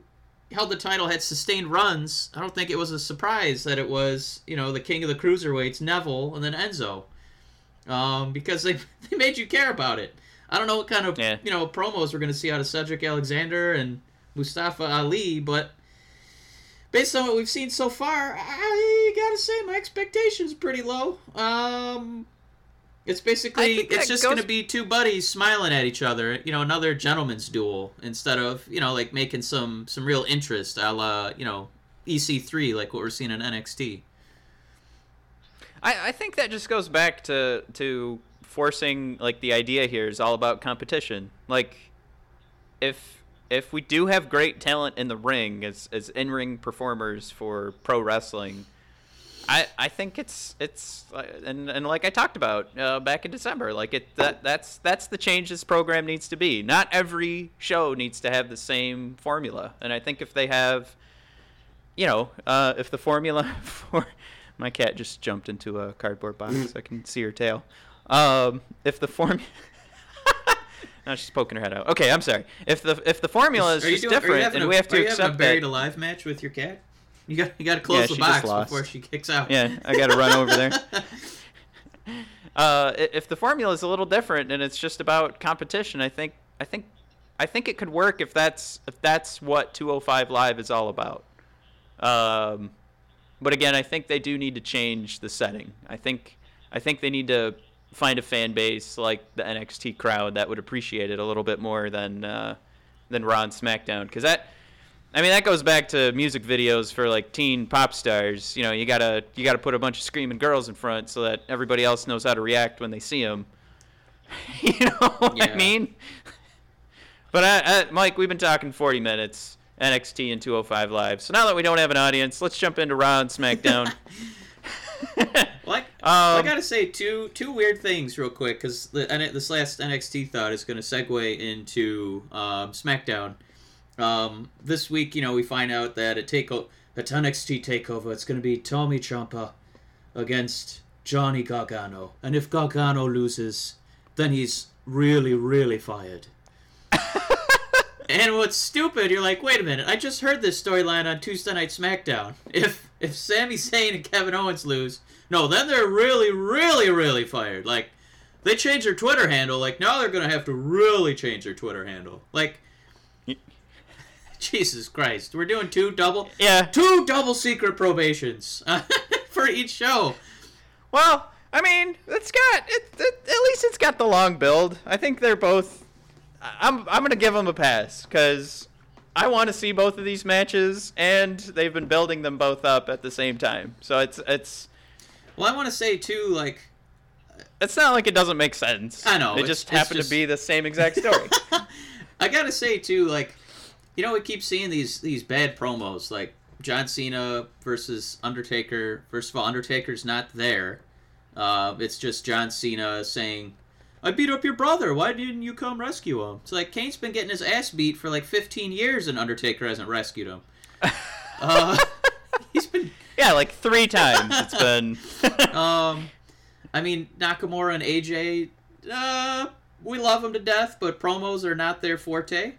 held the title had sustained runs. I don't think it was a surprise that it was, you know, the king of the cruiserweights, Neville, and then Enzo. Um, because they, they made you care about it. I don't know what kind of, Yeah. you know, promos we're going to see out of Cedric Alexander and Mustafa Ali, but based on what we've seen so far, I gotta say my expectations pretty low. Um, it's basically it's just goes- gonna be two buddies smiling at each other. You know, another gentleman's duel instead of you know like making some some real interest, a la you know EC3 like what we're seeing in NXT. I, I think that just goes back to to forcing like the idea here is all about competition. Like if if we do have great talent in the ring as as in ring performers for pro wrestling, I I think it's it's uh, and and like I talked about uh, back in December, like it that that's that's the change this program needs to be. Not every show needs to have the same formula, and I think if they have you know, uh, if the formula for my cat just jumped into a cardboard box, I can see her tail. Um, if the form, now she's poking her head out. Okay, I'm sorry. If the if the formula is just doing- different, having and a- we have to are you having accept a buried that. alive match with your cat. You got you got to close Yeah, the box before she kicks out. Yeah, I got to run over there. Uh, if the formula is a little different and it's just about competition, I think I think I think it could work if that's if that's what 205 Live is all about. Um, but again, I think they do need to change the setting. I think I think they need to find a fan base like the NXT crowd that would appreciate it a little bit more than uh, than Raw and SmackDown because that. I mean that goes back to music videos for like teen pop stars. You know, you gotta you gotta put a bunch of screaming girls in front so that everybody else knows how to react when they see them. you know what Yeah. I mean? But I, I, Mike, we've been talking 40 minutes NXT and 205 Live. So now that we don't have an audience, let's jump into Raw and SmackDown. Like Um, I gotta say two two weird things real quick because this last NXT thought is going to segue into um, SmackDown. Um, this week, you know, we find out that a take at NXT Takeover, it's going to be Tommy Ciampa against Johnny Gargano, and if Gargano loses, then he's really really fired. And what's stupid, you're like, wait a minute, I just heard this storyline on Tuesday Night SmackDown. If if Sami Zayn and Kevin Owens lose, no, then they're really, really, really fired. Like, they changed their Twitter handle. Like, now they're gonna have to really change their Twitter handle. Like, Jesus Christ, we're doing two double, yeah. two double secret probations for each show. Well, I mean, it's got it, it, at least it's got the long build. I think they're both. I'm I'm gonna give them a pass because I want to see both of these matches, and they've been building them both up at the same time. So it's it's Well, I want to say too, like, uh, it's not like it doesn't make sense. I know, It just happened just- to be the same exact story. I gotta say too, like, you know, we keep seeing these these bad promos, like John Cena versus Undertaker. First of all, Undertaker's not there. Uh, it's just John Cena saying, "I beat up your brother. Why didn't you come rescue him?" It's like Kane's been getting his ass beat for like 15 years, and Undertaker hasn't rescued him. Uh, he's been yeah, like three times it's been. um, I mean, Nakamura and AJ, uh, we love them to death, but promos are not their forte.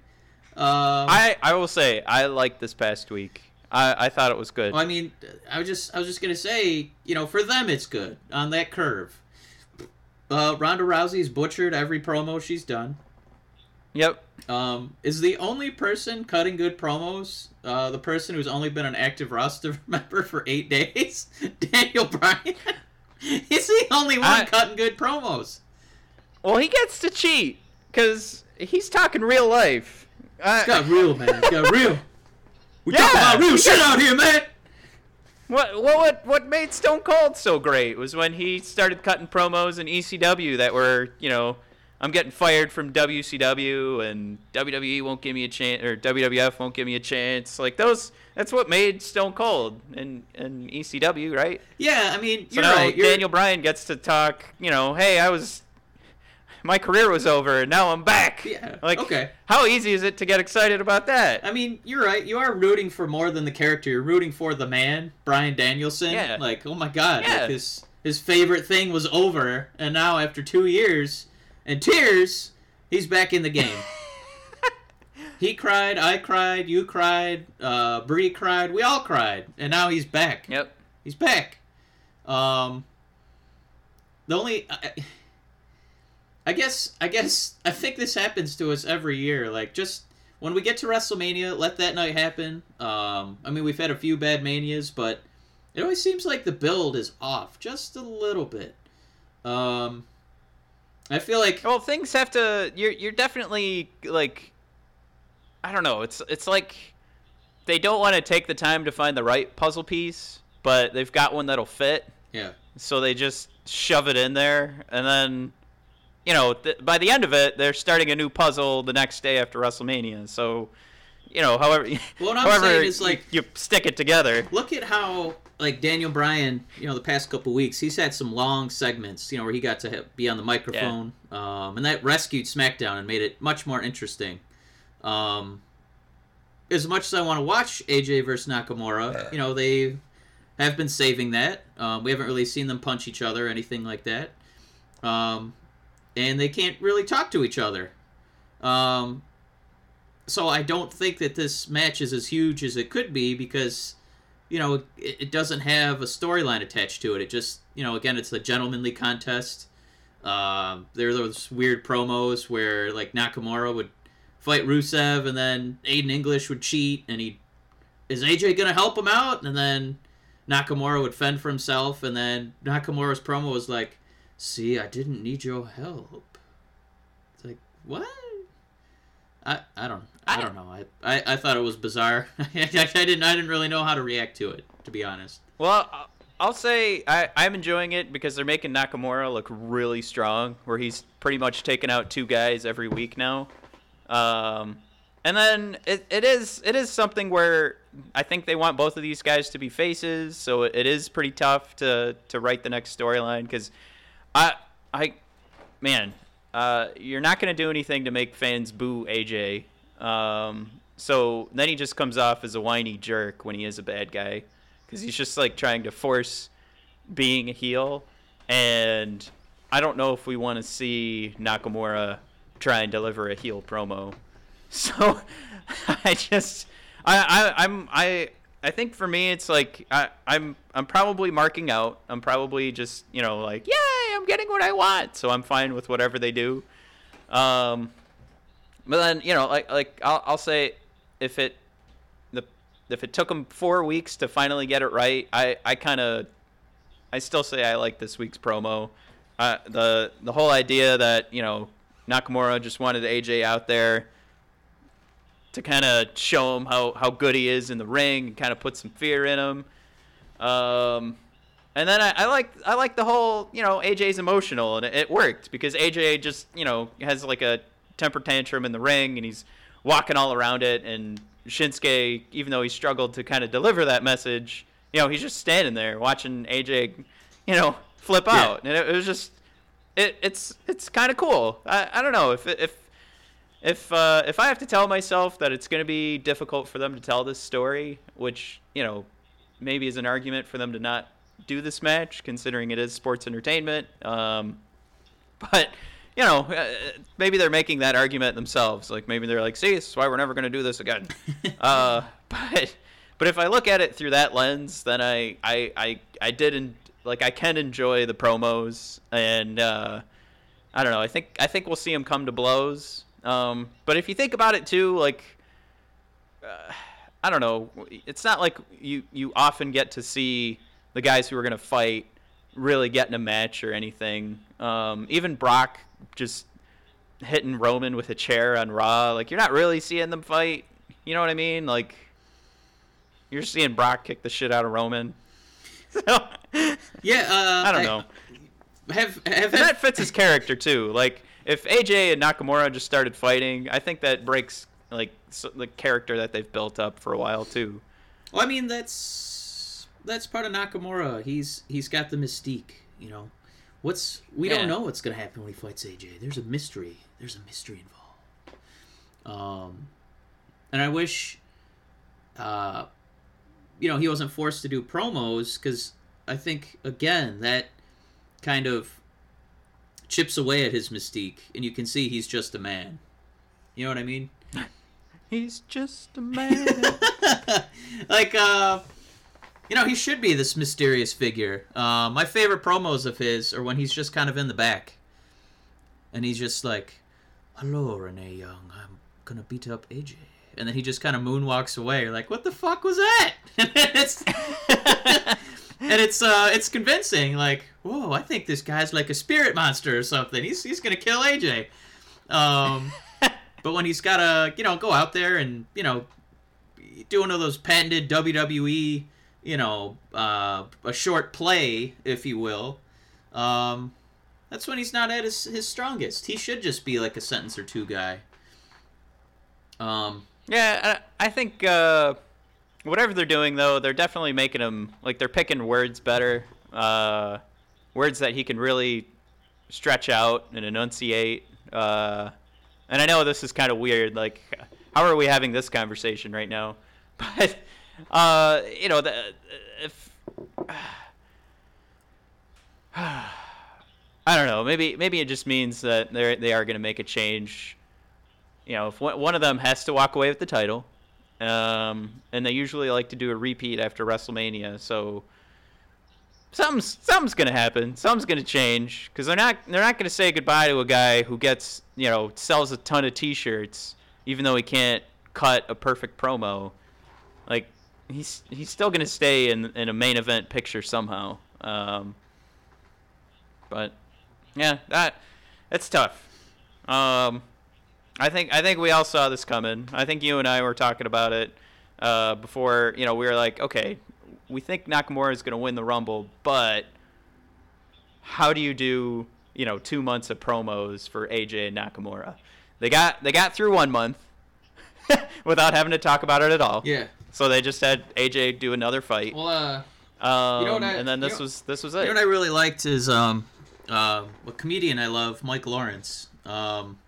Um, I I will say I liked this past week. I I thought it was good. well, I mean, I was just I was just gonna say, you know, for them it's good on that curve. Uh, Ronda Rousey's butchered every promo she's done. Yep. Um, is the only person cutting good promos uh, the person who's only been an active roster member for eight days? Daniel Bryan. He's the only one I- cutting good promos. Well, he gets to cheat because he's talking real life. Uh, It's got real, man. It's got real. We Yeah, talk about real shit out here, man. What, what what what made Stone Cold so great was when he started cutting promos in ECW that were you know I'm getting fired from WCW and WWE won't give me a chance or WWF won't give me a chance like those that's what made Stone Cold and and ECW right Yeah, I mean, so you're now right. You're, Daniel Bryan gets to talk you know hey I was my career was over and now I'm back Yeah, like okay. how easy is it to get excited about that I mean, you're right. You are rooting for more than the character. You're rooting for the man, Bryan Danielson. Yeah. Like, oh my god, Yeah. like his his favorite thing was over, and now after two years, And tears, he's back in the game. he cried, I cried, you cried, uh, Brie cried, we all cried, and now he's back. Yep. He's back. Um, the only, I, I guess, I guess, I think this happens to us every year. Like, just when we get to WrestleMania, let that night happen. Um, I mean, we've had a few bad manias, but it always seems like the build is off just a little bit. Um, I feel like Well, things have to. You're you're definitely like. I don't know. It's it's like they don't want to take the time to find the right puzzle piece, but they've got one that'll fit, yeah, so they just shove it in there, and then, you know, th- by the end of it, they're starting a new puzzle the next day after WrestleMania. So, you know, however, Well, what I'm however saying is, like- you, you stick it together. look at how like Daniel Bryan, you know, the past couple weeks, he's had some long segments, you know, where he got to ha- be on the microphone, um, and that rescued SmackDown and made it much more interesting. Um, as much as I want to watch AJ versus Nakamura, you know, they have been saving that. Um, we haven't really seen them punch each other or anything like that, um, and they can't really talk to each other. Um, so I don't think that this match is as huge as it could be because you know, it, it doesn't have a storyline attached to it. It just, you know, again, it's a gentlemanly contest. Um, there are those weird promos where like Nakamura would fight Rusev, and then Aiden English would cheat, and he is AJ gonna help him out, and then Nakamura would fend for himself, and then Nakamura's promo was like, "See, I didn't need your help." It's like what? I, I don't I, I- don't know I, I, I thought it was bizarre I, didn't I didn't really know how to react to it to be honest Well, I- I'll say I, I'm enjoying it because they're making Nakamura look really strong, where he's pretty much taking out two guys every week now. Um, and then it, it is it is something where I think they want both of these guys to be faces, so it, it is pretty tough to to write the next storyline because I I man, uh, you're not to do anything to make fans boo AJ. Um, so then he just comes off as a whiny jerk when he is a bad guy because he's just like trying to force being a heel. And I don't know if we want to see Nakamura try and deliver a heel promo. So I just I, I I'm I I think for me it's like I, I'm I'm probably marking out. I'm probably just you know like yay I'm getting what I want. So I'm fine with whatever they do. Um, but then you know like like I'll I'll say if it the if it took them four weeks to finally get it right, I I kind of I still say I like this week's promo. Uh, the the whole idea that you know Nakamura just wanted AJ out there to kind of show him how, how good he is in the ring and kind of put some fear in him. Um, and then I, I like I like the whole you know AJ's emotional and it, it worked because AJ just you know has like a temper tantrum in the ring and he's walking all around it and Shinsuke even though he struggled to kind of deliver that message you know he's just standing there watching AJ you know flip Yeah. out and it, it was just it, it's it's kind of cool I, I don't know if if if uh, if I have to tell myself that it's going to be difficult for them to tell this story, which you know maybe is an argument for them to not do this match, considering it is sports entertainment. Um, but you know, uh, maybe they're making that argument themselves. Like maybe they're like, "See, this is why we're never going to do this again." uh, but but if I look at it through that lens, then I I I, I did en- like I can enjoy the promos and. Uh, I don't know. I think I think we'll see him come to blows. Um, but if you think about it too, like uh, I don't know, it's not like you you often get to see the guys who are gonna fight really get in a match or anything. Um, even Brock just hitting Roman with a chair on Raw, like you're not really seeing them fight. You know what I mean? Like you're seeing Brock kick the shit out of Roman. So, yeah uh, I don't know. have have, And that fits his character too. Like if AJ and Nakamura just started fighting, I think that breaks like s the character that they've built up for a while too. Well, I mean that's that's part of Nakamura. He's he's got the mystique, you know. What's we Yeah. don't know what's gonna happen when he fights AJ. There's a mystery. There's a mystery involved. Um, and I wish, uh, you know, he wasn't forced to do promos because I think again that kind of chips away at his mystique, and you can see he's just a man. You know what I mean? He's just a man. like, uh, you know, he should be this mysterious figure. Uh, my favorite promos of his are when he's just kind of in the back, and he's just like, "Hello, Renee Young. I'm gonna beat up AJ." And then he just kind of moonwalks away. You're like, "What the fuck was that?" and it's uh, it's convincing. Like, whoa, I think this guy's like a spirit monster or something. He's he's gonna kill AJ. Um, but when he's gotta, you know, go out there and you know, do one of those patented WWE, you know, uh, a short play, if you will. Um, that's when he's not at his, his strongest. He should just be like a sentence or two guy. Um, yeah, I, I think uh, whatever they're doing though, they're definitely making him like they're picking words better, uh, words that he can really stretch out and enunciate. Uh, and I know this is kind of weird. Like, how are we having this conversation right now? But uh, you know, the, if I don't know, maybe maybe it just means that they they are going to make a change. You know, if one one of them has to walk away with the title, um, and they usually like to do a repeat after WrestleMania, so something's something's gonna happen. Something's gonna change because they're not they're not gonna say goodbye to a guy who gets you know sells a ton of T-shirts, even though he can't cut a perfect promo. Like he's he's still gonna stay in in a main event picture somehow. Um, but yeah, that it's tough. Um, I think I think we all saw this coming. I think you and I were talking about it uh, before. You know, we were like, okay, we think Nakamura is going to win the Rumble, but how do you do you know two months of promos for AJ and Nakamura? They got they got through one month without having to talk about it at all. yeah. So they just had AJ do another fight, Well, uh, um, you know I- and then you this know- was this was You it. know what I really liked is um, uh, a comedian I love, Mike Lawrence. Um,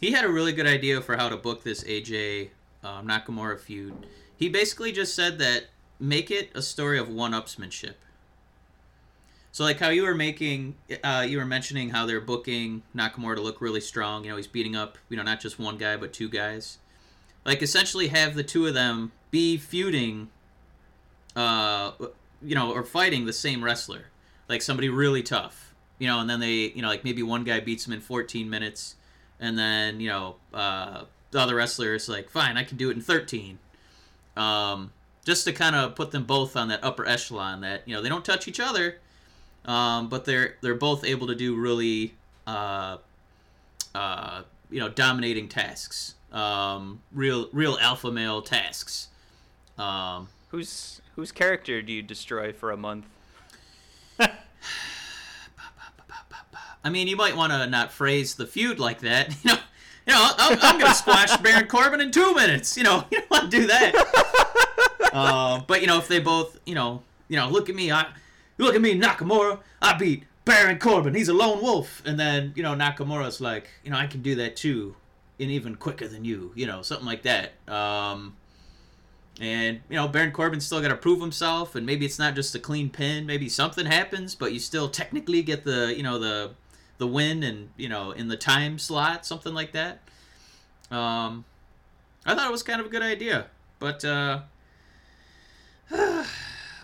he had a really good idea for how to book this AJ um, Nakamura feud. He basically just said that make it a story of one-upsmanship. So like how you were making, uh, you were mentioning how they're booking Nakamura to look really strong. You know, he's beating up, you know, not just one guy but two guys. Like essentially have the two of them be feuding uh, you know, or fighting the same wrestler, like somebody really tough, you know, and then they, you know, like maybe one guy beats him in 14 minutes, and then you know, uh, the other wrestler is like, fine, I can do it in 13, um, just to kind of put them both on that upper echelon that you know they don't touch each other, um, but they're they're both able to do really, uh, uh, you know, dominating tasks, um, real real alpha male tasks. Um, Whose whose character do you destroy for a month? I mean, you might want to not phrase the feud like that. You know, you know, I'm, I'm going to squash Baron Corbin in two minutes. You know, you don't want to do that. uh, but you know, if they both, you know, you know, look at me, I look at me, Nakamura, I beat Baron Corbin. He's a lone wolf, and then you know, Nakamura's like, you know, I can do that too, and even quicker than you. You know, something like that. Um, and you know, Baron Corbin's still got to prove himself, and maybe it's not just a clean pin. Maybe something happens, but you still technically get the you know the the win, and you know in the time slot, something like that. Um, I thought it was kind of a good idea, but uh,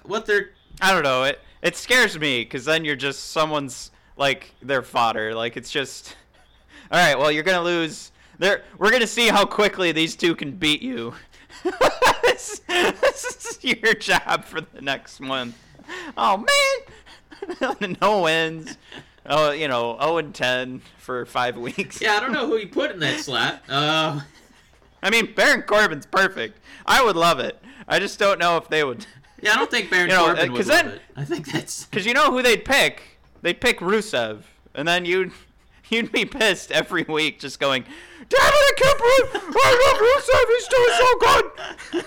what they're I don't know. It it scares me because then you're just someone's like their fodder. Like it's just, all right. Well, you're gonna lose. There, we're gonna see how quickly these two can beat you. this, this is your job for the next month. Oh man, no wins. Oh, you know, 0 and 10 for five weeks. yeah, I don't know who you put in that slot. Uh, I mean, Baron Corbin's perfect. I would love it. I just don't know if they would. yeah, I don't think Baron You know, Corbin uh, would 'cause love then- it. I think that's Because you know who they'd pick? They'd pick Rusev. And then you'd you'd be pissed every week just going, Damn it, I can't believe I love Rusev. He's doing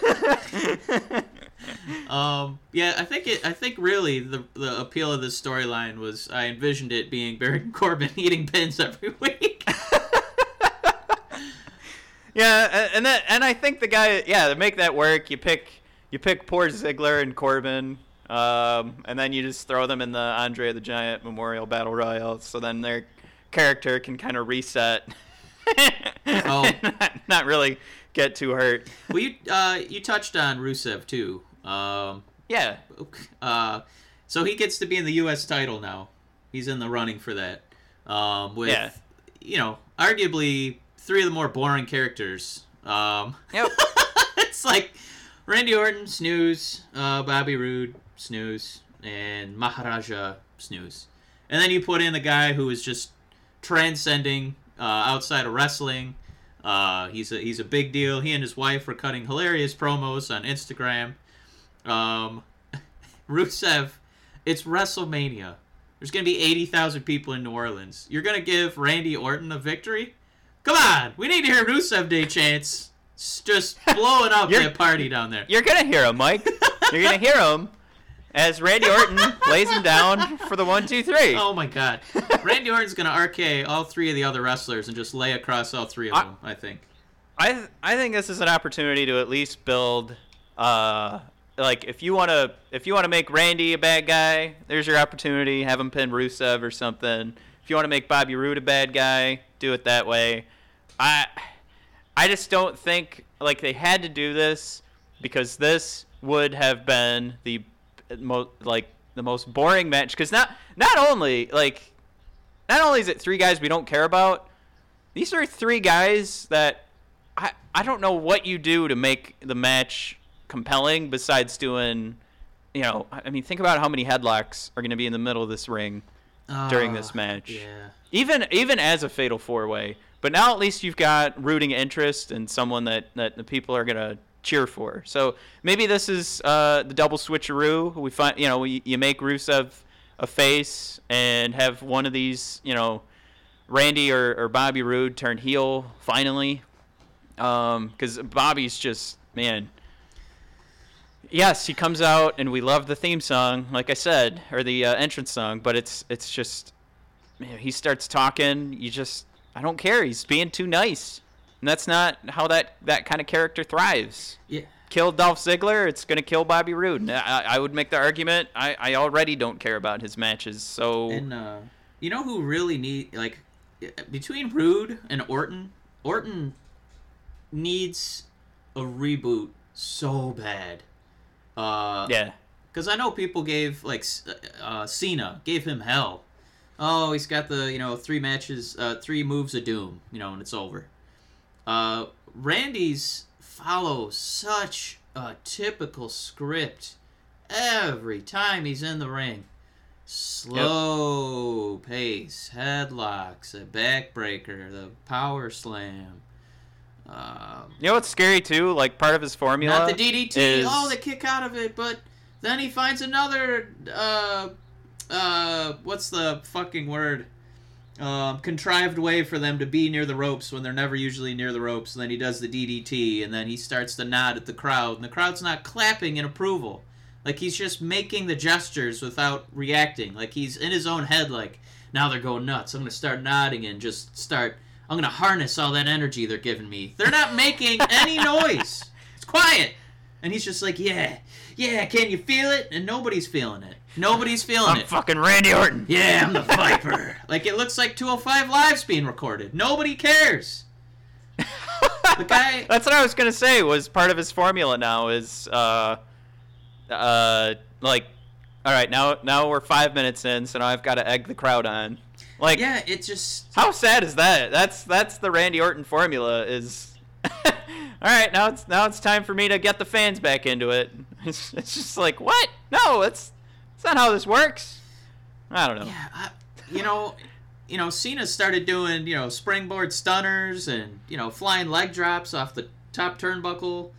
so good. Um, yeah, I think it. I think really the the appeal of this storyline was I envisioned it being Baron Corbin eating pins every week. yeah, and that and I think the guy, yeah, to make that work, you pick you pick poor Ziggler and Corbin, um, and then you just throw them in the Andre the Giant Memorial Battle Royal. So then they're character can kind of reset. Oh. not, not really get too hurt. Well, you uh, you touched on Rusev too. Um, Yeah. uh, so he gets to be in the U.S. title now. He's in the running for that. Um, with Yeah. you know, arguably three of the more boring characters. Um, Yep. it's like Randy Orton, snooze, uh, Bobby Roode, snooze, and Maharaja, snooze. And then you put in the guy who is just transcending uh, outside of wrestling. Uh, he's a he's a big deal. He and his wife were cutting hilarious promos on Instagram. Um, Rusev, it's WrestleMania. There's gonna be eighty thousand people in New Orleans. You're gonna give Randy Orton a victory? Come on, we need to hear Rusev Day chants. It's just blowing up that party down there. You're gonna hear him, Mike. You're gonna hear him as Randy Orton lays him down for the one, two, three. Oh my god. Randy Orton's gonna RK all three of the other wrestlers and just lay across all three of I- them, I think. I th- I think this is an opportunity to at least build uh like if you want to if you want to make Randy a bad guy, there's your opportunity. Have him pin Rusev or something. If you want to make Bobby Roode a bad guy, do it that way. I I just don't think like they had to do this because this would have been the most like the most boring match because not not only like not only is it three guys we don't care about, these are three guys that I I don't know what you do to make the match compelling besides doing you know I mean think about how many headlocks are going to be in the middle of this ring during this Ah, match. Yeah. even even as a fatal four way. But now at least you've got rooting interest and someone that that the people are gonna cheer for. So maybe this is uh, the double switcheroo. We find you know we, you make Rusev a face and have one of these you know Randy or, or Bobby Roode turn heel finally, because Bobby's just man. Yes, he comes out and we love the theme song, like I said, or the uh, entrance song. But it's it's just man, he starts talking. You just I don't care. He's being too nice, and that's not how that that kind of character thrives. Yeah. Kill Dolph Ziggler, it's gonna kill Bobby Roode. I, I would make the argument. I, I already don't care about his matches, so And uh, you know who really need like between Roode and Orton, Orton needs a reboot so bad. Uh, yeah, Because I know people gave like uh, Cena gave him hell. Oh, he's got the you know three matches, uh, three moves of doom, you know, and it's over. Uh, Randy's follows such a typical script every time he's in the ring. Slow pace, headlocks, a backbreaker, the power slam. Um, you know what's scary too? Like part of his formula. not the DDT. is- Oh, the kick out of it, but then he finds another. Uh, uh, what's the fucking word? Um, contrived way for them to be near the ropes when they're never usually near the ropes. And then he does the DDT, and then he starts to nod at the crowd, and the crowd's not clapping in approval. Like he's just making the gestures without reacting. Like he's in his own head. Like now they're going nuts. I'm gonna start nodding and just start. I'm gonna harness all that energy they're giving me. They're not making any noise. It's quiet. And he's just like, yeah, yeah, can you feel it? And nobody's feeling it. Nobody's feeling it. I'm it. fucking Randy Orton. Yeah, I'm the Viper. like it looks like 205 Live's being recorded. Nobody cares. The guy. That's what I was gonna say. Was part of his formula now is uh, uh, like, all right, now now we're five minutes in, so now I've got to egg the crowd on. Like, Yeah, it just. how sad is that? That's that's the Randy Orton formula. Is all right. Now it's now it's time for me to get the fans back into it. It's, it's just like what? No, it's that's not how this works. I don't know. Yeah, I, you know, you know, Cena started doing you know springboard stunners and you know flying leg drops off the top turnbuckle.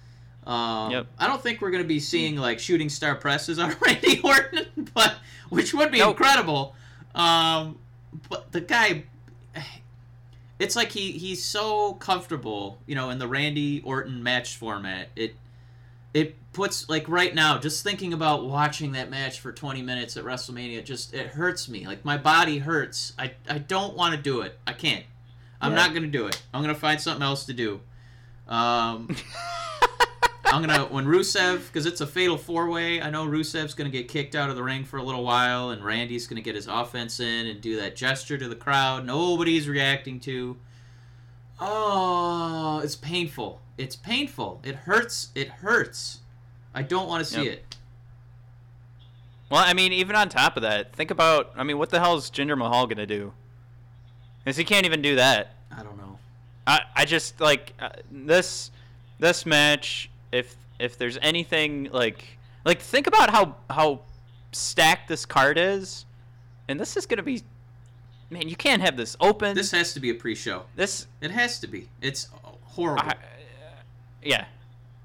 Um, Yep. I don't think we're gonna be seeing like shooting star presses on Randy Orton, but which would be Nope. incredible. Um, but the guy, it's like he he's so comfortable, you know, in the Randy Orton match format. It it puts like right now just thinking about watching that match for 20 minutes at wrestlemania just it hurts me. Like my body hurts. I i don't want to do it. I can't. I'm Yeah. not gonna do it. I'm gonna find something else to do. Um i'm gonna when Rusev because it's a fatal four way. I know Rusev's gonna get kicked out of the ring for a little while, and Randy's gonna get his offense in and do that gesture to the crowd. Nobody's reacting to. Oh, it's painful. It's painful. It hurts. It hurts. I don't want to see Yep. it. Well, I mean, even on top of that, think about. I mean, what the hell is Jinder Mahal gonna do? Because he can't even do that. I don't know. I, I just like uh, this this match. If if there's anything like like think about how how stacked this card is, and this is gonna be. Man, you can't have this open. This has to be a pre-show. this It has to be. It's horrible. I, uh, yeah,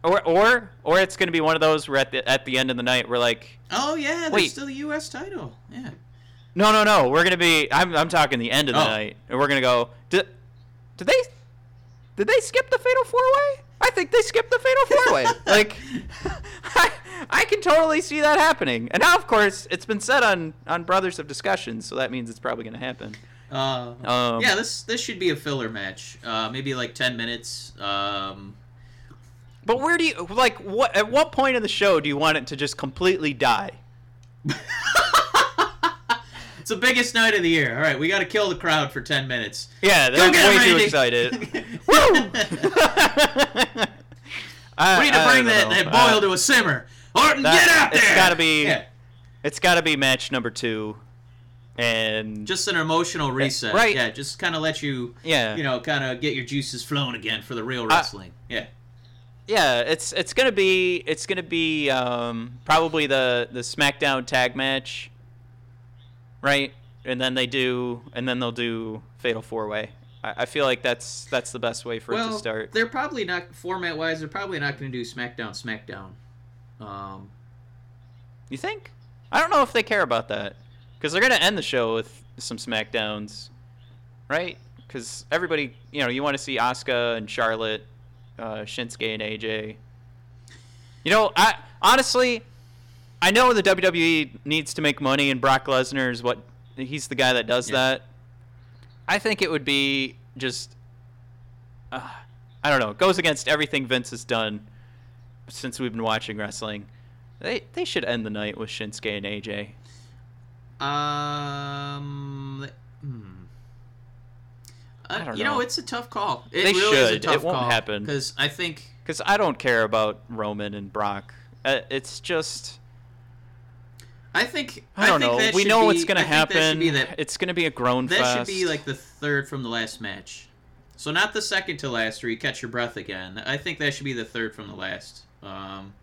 or or or it's gonna be one of those where at the at the end of the night we're like, oh yeah, there's Wait. still a U.S. title. Yeah. no no no, we're gonna be. I'm I'm talking the end of the Oh. night, and we're gonna go. Did did they did they skip the fatal four way? I think they skipped the fatal four way. like, I, I can totally see that happening. And now, of course, it's been said on on Brothers of Discussion, so that means it's probably gonna happen. Uh, Um, yeah, this this should be a filler match. Uh, maybe like ten minutes. Um, But where do you like what? At what point in the show do you want it to just completely die? it's the biggest night of the year. All right, we got to kill the crowd for ten minutes. Yeah, they're way too excited. Woo! I, We need to I bring that, that Uh, boil to a simmer. Orton, that- get out there! it's gotta be- Yeah, It's got to be match number two, and just an emotional reset. right. Yeah, just kind of let you, yeah, you know, kind of get your juices flowing again for the real wrestling. yeah. yeah. It's it's gonna be it's gonna be um, probably the the SmackDown tag match, right? And then they do, and then they'll do Fatal Four Way. I, I feel like that's that's the best way for it to start. they're probably not format wise. They're probably not going to do SmackDown, SmackDown. Um, You think? I don't know if they care about that because they're gonna end the show with some Smackdowns, right? Because everybody, you know, you want to see Asuka and Charlotte, uh, Shinsuke and AJ. You know, I honestly, I know the WWE needs to make money, and Brock Lesnar is what he's the guy that does Yeah. that. I think it would be just, uh, I don't know, it goes against everything Vince has done since we've been watching wrestling. They they should end the night with Shinsuke and AJ. Um, hmm. Uh, I don't you know. know. it's a tough call. It They really is a should. tough It won't call, happen. because I think Because I don't care about Roman and Brock. Uh, it's just I think I don't think know. We know be- what's gonna I think that happen. that It's gonna be a groan. that fest. should be like the third from the last match. So not the second to last where you catch your breath again. I think that should be the third from the last. Um,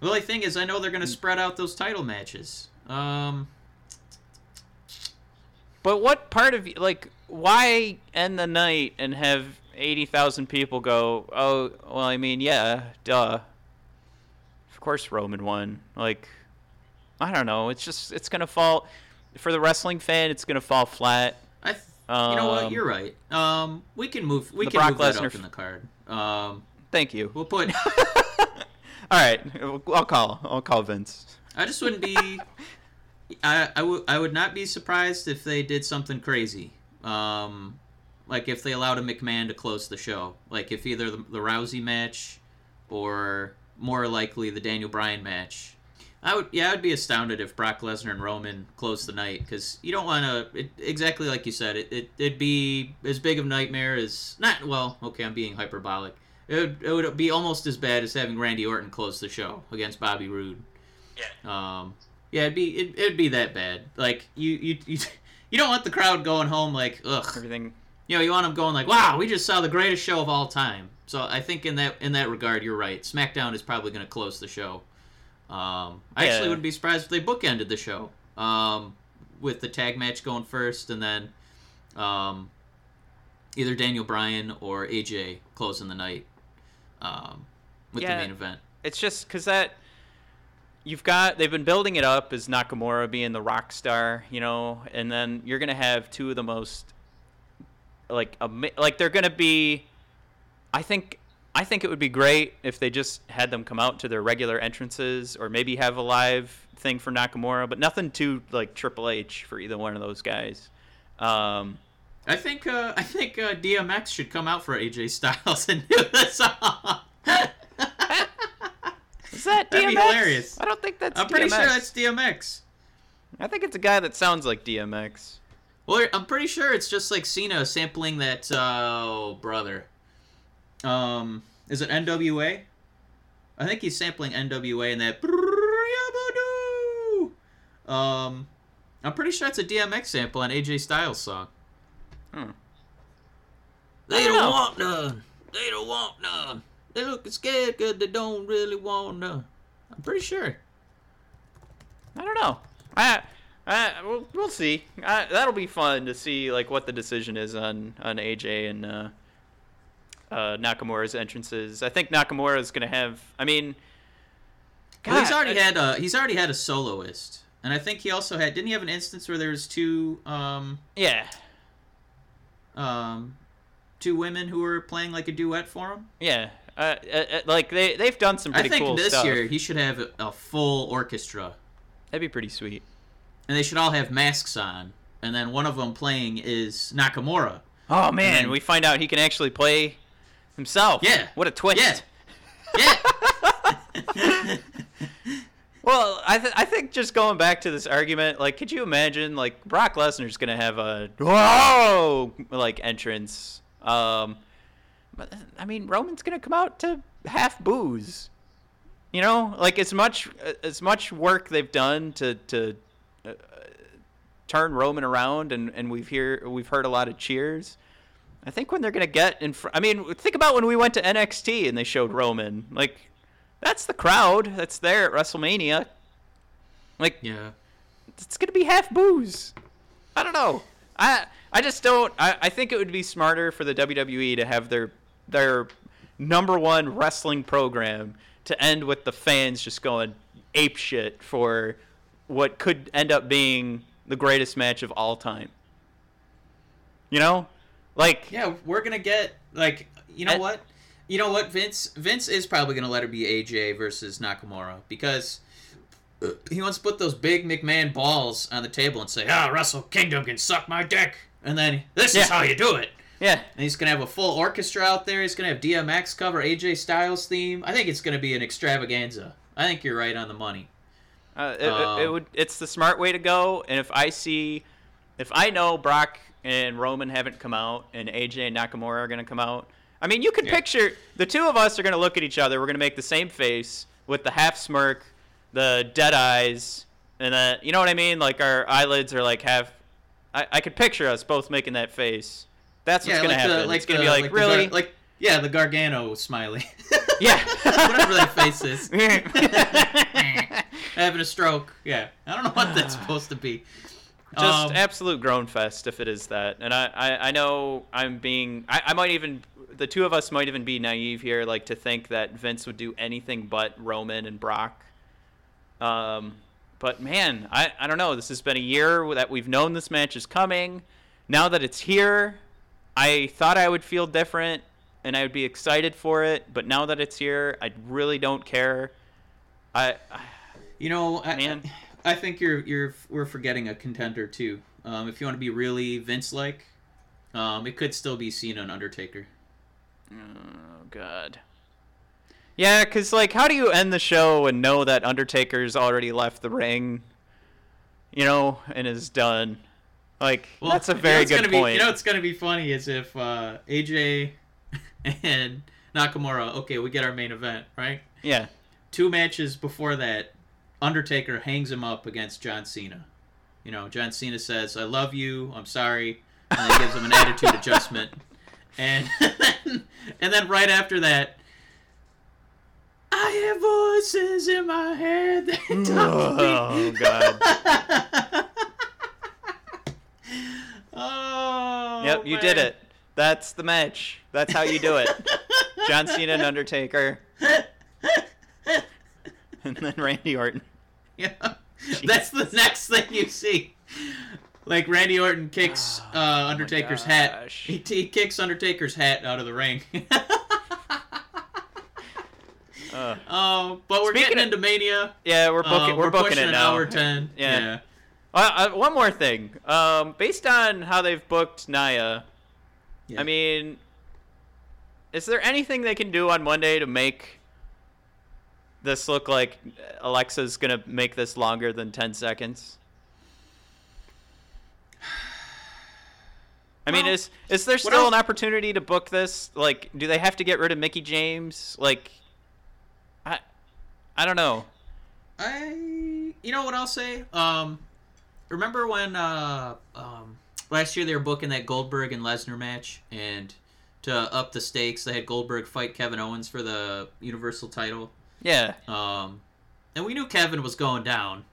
the only thing is, I know they're Hmm. going to spread out those title matches. Um, But what part of like why end the night and have eighty thousand people go? Oh, well, I mean, yeah, duh. Of course, Roman won. Like, I don't know. It's just it's gonna fall for the wrestling fan. It's gonna fall flat. I, th- you know what? Um, You're right. Um, we can move. We can Brock move that Lesnar up f- in the card. Um, Thank you. we'll put. All right, I'll call. I'll call Vince. I just wouldn't be. I I would I would not be surprised if they did something crazy. Um, like if they allowed a McMahon to close the show. Like if either the, the Rousey match, or more likely the Daniel Bryan match. I would yeah I'd be astounded if Brock Lesnar and Roman closed the night because you don't want to exactly like you said it, it it'd be as big of a nightmare as not well okay I'm being hyperbolic. It would, it would be almost as bad as having Randy Orton close the show against Bobby Roode. Yeah. Um, yeah, it'd be it, it'd be that bad. Like you you you, you don't want the crowd going home like ugh. Everything. You know, you want them going like, wow, we just saw the greatest show of all time. So I think in that in that regard, you're right. SmackDown is probably going to close the show. Um, I actually wouldn't be surprised if they bookended the show um, with the tag match going first, and then um, either Daniel Bryan or AJ closing the night um, with Yeah. the main event. It's just because that you've got they've been building it up as Nakamura being the rock star, you know, and then you're gonna have two of the most like like they're gonna be. I think I think it would be great if they just had them come out to their regular entrances, or maybe have a live thing for Nakamura, but nothing too like Triple H for either one of those guys. Um, I think uh, I think uh, DMX should come out for AJ Styles and do the song. That'd be hilarious. I don't think that's. I'm pretty DMX. sure that's DMX. I think it's a guy that sounds like DMX. Well, I'm pretty sure it's just like Cena sampling that. Uh, oh, brother. Um, is it NWA? I think he's sampling NWA in that. Um, I'm pretty sure it's a DMX sample on AJ Styles song. Hmm. They don't don't want none. They don't want none. They looking scared because they don't really want none. I'm pretty sure. I don't know. I, I we'll, we'll see. I, that'll be fun to see like what the decision is on on AJ and uh, uh, Nakamura's entrances. I think Nakamura is gonna have. I mean, Well, he's already I- had a he's already had a soloist, and I think he also had didn't he have an instance where there was two um Yeah, um two women who were playing like a duet for him. yeah. Uh, uh, uh, like they they've done some I think cool this stuff. year he should have a, a full orchestra, That'd be pretty sweet. and they should all have masks on, and then one of them playing is Nakamura. Oh man, then- we find out he can actually play himself. Yeah. What a twist. Yeah, yeah. Well, I th- I think just going back to this argument, like, could you imagine like Brock Lesnar's gonna have a whoa like entrance? Um, but I mean Roman's gonna come out to half boos. You know, like as much as much work they've done to to uh, turn Roman around, and and we've hear we've heard a lot of cheers. I think when they're gonna get in front, I mean, think about when we went to NXT and they showed Roman. Like, that's the crowd that's there at WrestleMania. Like, yeah. it's gonna be half boos. I don't know. I I just don't. I, I think it would be smarter for the WWE to have their their number one wrestling program to end with the fans just going ape shit for what could end up being the greatest match of all time. You know, like Yeah, we're gonna get like you know And- what, you know what Vince Vince is probably gonna let her be AJ versus Nakamura because he wants to put those big McMahon balls on the table and say, "Ah, Wrestle Kingdom can suck my dick," and then this Yeah. is how you do it. yeah, And he's gonna have a full orchestra out there. He's gonna have DMX cover AJ Styles theme. I think it's gonna be an extravaganza. I think you're right on the money. Uh, it, it- it Um, would. It's the smart way to go. And if I see, if I know Brock and Roman haven't come out, and AJ and Nakamura are gonna come out, I mean, you can Yeah. picture the two of us are gonna look at each other. We're gonna make the same face with the half smirk, the dead eyes, and the you know what I mean? Like our eyelids are like half. I, I could picture us both making that face. That's what's yeah, gonna happen. the like it's gonna be like, Gar- really, like yeah, the Gargano smiley. yeah, whatever that face is. Having a stroke. Yeah, I don't know what that's supposed to be. Just Um, absolute groan fest if it is that. And I, I, I know i'm being I, I might even the two of us might even be naive here like to think that vince would do anything but roman and brock. Um but man i, I don't know. This has been a year that we've known this match is coming. Now that it's here i thought i would feel different and i would be excited for it. But now that it's here i really don't care. I, I You know, Man. I think you're you're we're forgetting a contender too. Um, if you want to be really Vince-like, um, it could still be Cena and Undertaker. Oh god. Yeah, cause like, how do you end the show and know that Undertaker's already left the ring? You know, and is done. Like, that's a you know very good point. Be, you know what's gonna be funny is if uh, AJ and Nakamura. Okay, we get our main event right. yeah, Two matches before that, Undertaker hangs him up against John Cena. You know, John Cena says, "I love you. I'm sorry," and then gives him an attitude adjustment. And and then right after that, I have voices in my head that talk to Oh me. god. oh. yep, you did it. That's the match. That's how you do it. John Cena and Undertaker, and then Randy Orton. Yeah. That's the next thing you see. Like Randy Orton kicks uh, Undertaker's hat. Oh gosh. He, he kicks Undertaker's hat out of the ring. Uh, Oh, but we're getting of- into Mania. yeah, we're booking. Uh, we're, booking it an now. hour ten. Yeah. Yeah. Uh, one more thing. Um, based on how they've booked Nia, Yeah. I mean, is there anything they can do on Monday to make this look like Alexa's gonna make this longer than ten seconds? I mean, is is there still an opportunity to book this? Like, do they have to get rid of Mickie James? Like, I, I don't know. I you know what I'll say? Um remember when uh um last year they were booking that Goldberg and Lesnar match and to up the stakes they had Goldberg fight Kevin Owens for the Universal title. Yeah, Um and we knew Kevin was going down.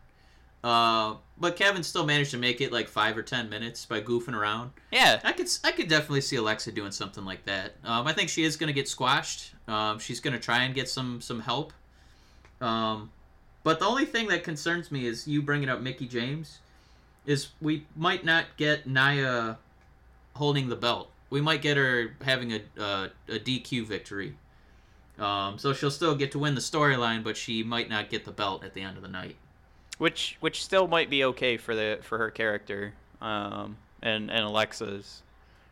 Uh but Kevin still managed to make it like 5 or 10 minutes by goofing around. yeah, I could I could definitely see Alexa doing something like that. Um, I think she is going to get squashed. Um, she's going to try and get some some help. Um, but the only thing that concerns me is you bringing up Mickie James. Is we might not get Nia holding the belt. We might get her having a uh, a DQ victory. Um, so she'll still get to win the storyline, but she might not get the belt at the end of the night. which which still might be okay for the for her character, um, and and Alexa's.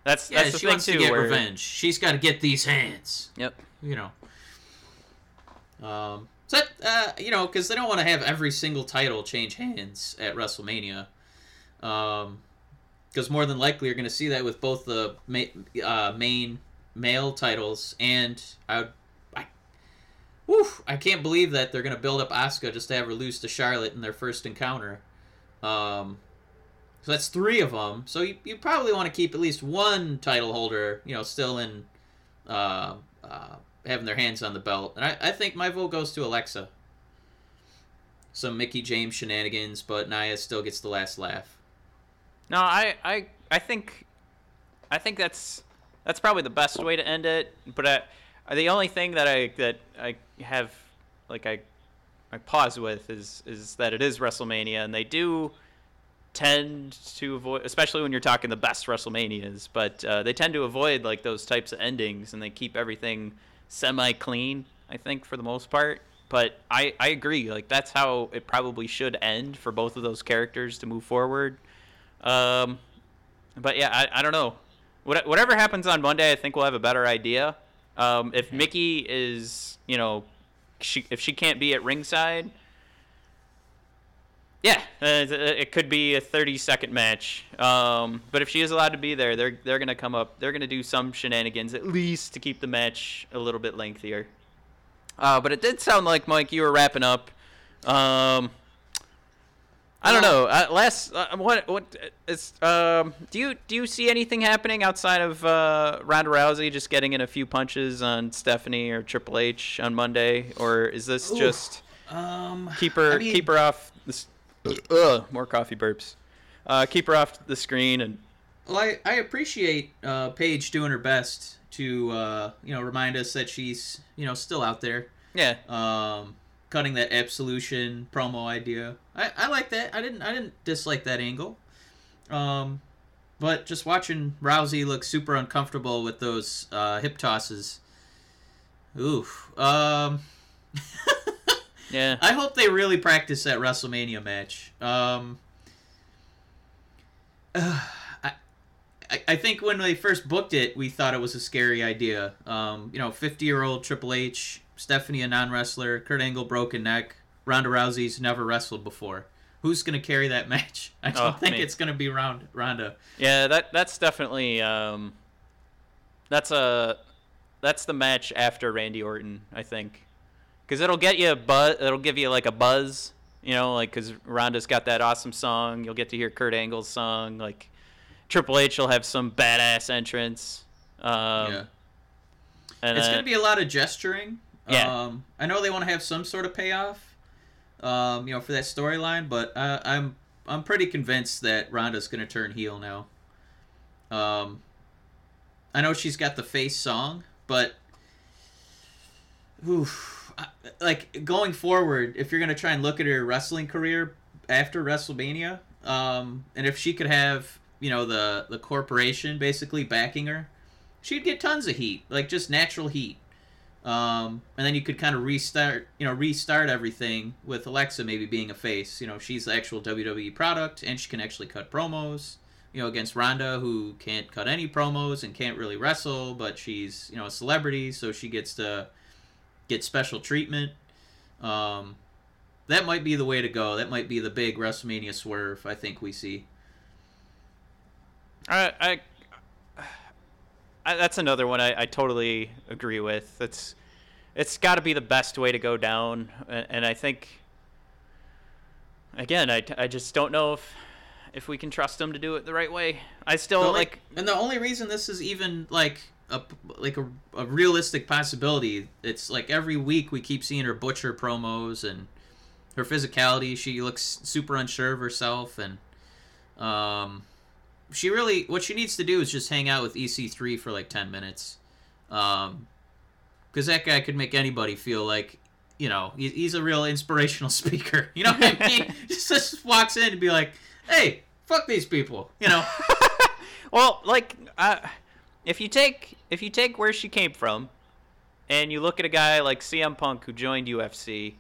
That's Yeah, that's the she thing wants too. to get where- revenge. She's got to get these hands. Yep. you know. Um, so uh, you know, because they don't want to have every single title change hands at WrestleMania. Um, because more than likely you're going to see that with both the ma- uh, main male titles and I, would- Whew, I can't believe that they're to build up Asuka just to have her lose to Charlotte in their first encounter. Um, so that's three of them. So you, you probably want to keep at least one title holder, you know, still in uh, uh, having their hands on the belt. And I, I think my vote goes to Alexa. Some Mickie James shenanigans, but Nia still gets the last laugh. No, I, I, I think, I think that's that's probably the best way to end it. But I, the only thing that I that I have like I, I pause with is is that it is WrestleMania and they do tend to avoid, especially when you're talking the best WrestleManias. But uh, they tend to avoid like those types of endings and they keep everything semi clean. I think for the most part. But I, I agree. Like that's how it probably should end for both of those characters to move forward. Um, but yeah, I, I don't know. What, whatever happens on Monday, I think we'll have a better idea. Um, if Mickie is, you know, she if she can't be at ringside, yeah, uh, it- it could be a 30 second match. Um, but if she is allowed to be there, they're they're gonna come up. They're gonna do some shenanigans at least to keep the match a little bit lengthier. Uh, but it did sound like Mike, you were wrapping up. Um, I don't know. Uh, last, uh, what, what is? Um, do you do you see anything happening outside of uh, Ronda Rousey just getting in a few punches on Stephanie or Triple H on Monday, or is this just Um, keep her I mean- keep her off this? Ugh, more coffee burps. Uh, keep her off the screen and Well, I, I appreciate uh, Paige doing her best to uh, you know remind us that she's you know still out there. yeah, Um, cutting that absolution promo idea. I, I like that. I didn't I didn't dislike that angle. Um, but just watching Rousey look super uncomfortable with those uh, hip tosses. Oof. Um. yeah. I hope they really practice that WrestleMania match. Um, uh, I, I- I think when they first booked it, we thought it was a scary idea. Um, you know, 50 year old Triple H, Stephanie, a non wrestler, Kurt Angle, broken neck, Ronda Rousey's never wrestled before. Who's going to carry that match? I don't Oh, think me. it's going to be Ronda. Ronda. Yeah, that that's definitely um, that's a that's the match after Randy Orton, I think, because it'll get you a buzz. It'll give you like a buzz, you know, like because Ronda's got that awesome song. You'll get to hear Kurt Angle's song. Like Triple H will have some badass entrance. Um, yeah. and it's then- going to be a lot of gesturing. Yeah. Um, I know they want to have some sort of payoff, um, you know, for that storyline, but uh, I'm I'm pretty convinced that Ronda's to turn heel now. Um, I know she's got the face song, but oof, I- like going forward, if you're to try and look at her wrestling career after WrestleMania, um, and if she could have, you know, the the corporation basically backing her, she'd get tons of heat, like just natural heat. Um, and then you could kind of restart, you know, restart everything with Alexa maybe being a face. You know, she's the actual WWE product, and she can actually cut promos. You know, against Ronda, who can't cut any promos and can't really wrestle, but she's you know a celebrity, so she gets to get special treatment. Um, that might be the way to go. That might be the big WrestleMania swerve I think we see. I, I, I that's another one I, I totally agree with. It's it's got to be the best way to go down, and, and I think again, I, I just don't know if if we can trust them to do it the right way. I still only- like and the only reason this is even like a like a, a realistic possibility, it's like every week we keep seeing her butcher promos and her physicality. She looks super unsure of herself, and um, she really what she needs to do is just hang out with EC3 for like ten minutes, um, because that guy could make anybody feel like. You know, he, he's a real inspirational speaker. You know what I mean? just, just walks in and be like, "Hey, fuck these people," you know. Well, like, uh, if you take if you take where she came from, and you look at a guy like CM Punk who joined UFC,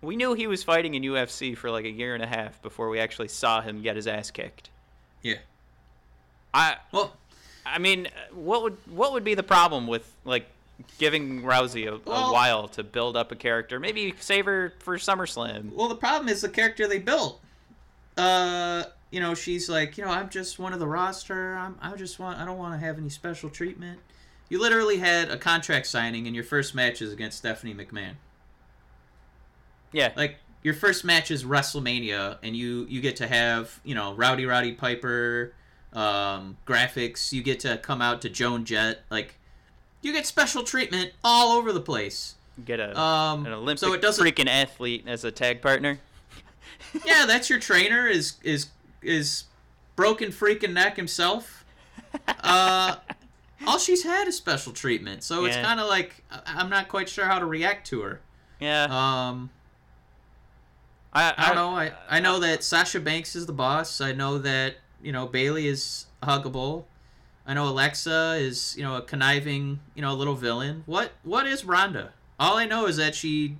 we knew he was fighting in UFC for like a year and a half before we actually saw him get his ass kicked. Yeah. I Well, I mean, what would what would be the problem with like giving Rousey a, a while to build up a character? Maybe save her for SummerSlam. well, the problem is the character they built. Uh, you know, she's like, you know, I'm just one of the roster. I'm, I just want, I don't want to have any special treatment. You literally had a contract signing, and your first match is against Stephanie McMahon. Yeah, Like your first match is WrestleMania, and you you get to have, you know, Rowdy Roddy Piper, um, graphics. You get to come out to Joan Jett. Like, you get special treatment all over the place. get a Um, an Olympic so it doesn't freaking athlete as a tag partner. yeah, that's your trainer is is is broken freaking neck himself. Uh, all she's had is special treatment, so it's kind of like I- I'm not quite sure how to react to her. Yeah, Um, I, I don't know. I I know that Sasha Banks is the boss. I know that you know Bayley is huggable. I know Alexa is you know a conniving you know a little villain. What what is Ronda? All I know is that she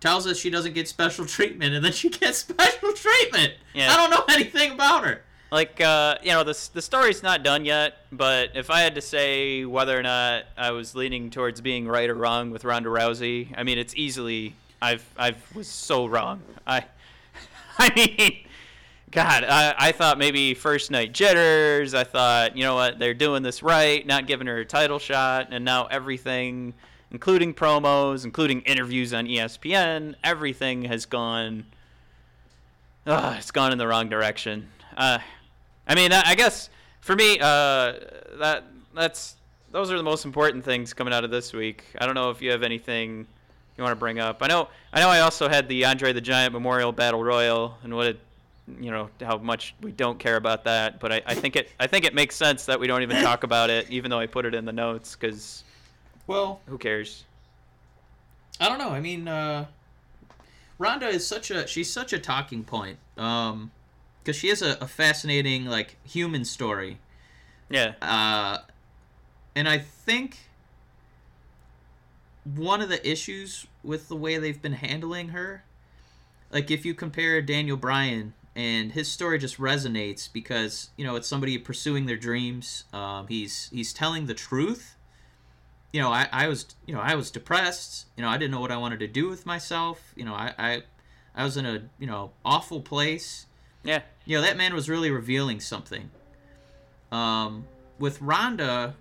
tells us she doesn't get special treatment, and then she gets special treatment. Yeah. I don't know anything about her. Like, uh, you know, the the story's not done yet, but if I had to say whether or not I was leaning towards being right or wrong with Ronda Rousey, I mean, it's easily I've I've was so wrong. I, I mean, God, I, I thought maybe first night jitters. I thought, you know what, they're doing this right, not giving her a title shot, and now everything, including promos, including interviews on ESPN, everything has gone. Ugh, it's gone in the wrong direction. Uh, I mean, I I guess for me, uh, that that's those are the most important things coming out of this week. I don't know if you have anything you want to bring up. I know, I know, I also had the Andre the Giant Memorial Battle Royal and what it, you know, how much we don't care about that. But I, I think it, I think it makes sense that we don't even talk about it, even though I put it in the notes, because Well, who cares? I don't know. I mean, uh, Ronda is such a she's such a talking point. Um, because she has a, a fascinating like human story. Yeah, Uh, and I think one of the issues with the way they've been handling her, like if you compare Daniel Bryan and his story just resonates because you know it's somebody pursuing their dreams. Um, he's he's telling the truth. You know, I, I was you know I was depressed. You know, I didn't know what I wanted to do with myself. You know, I I, I was in a you know awful place yeah, you know that man was really revealing something um with Ronda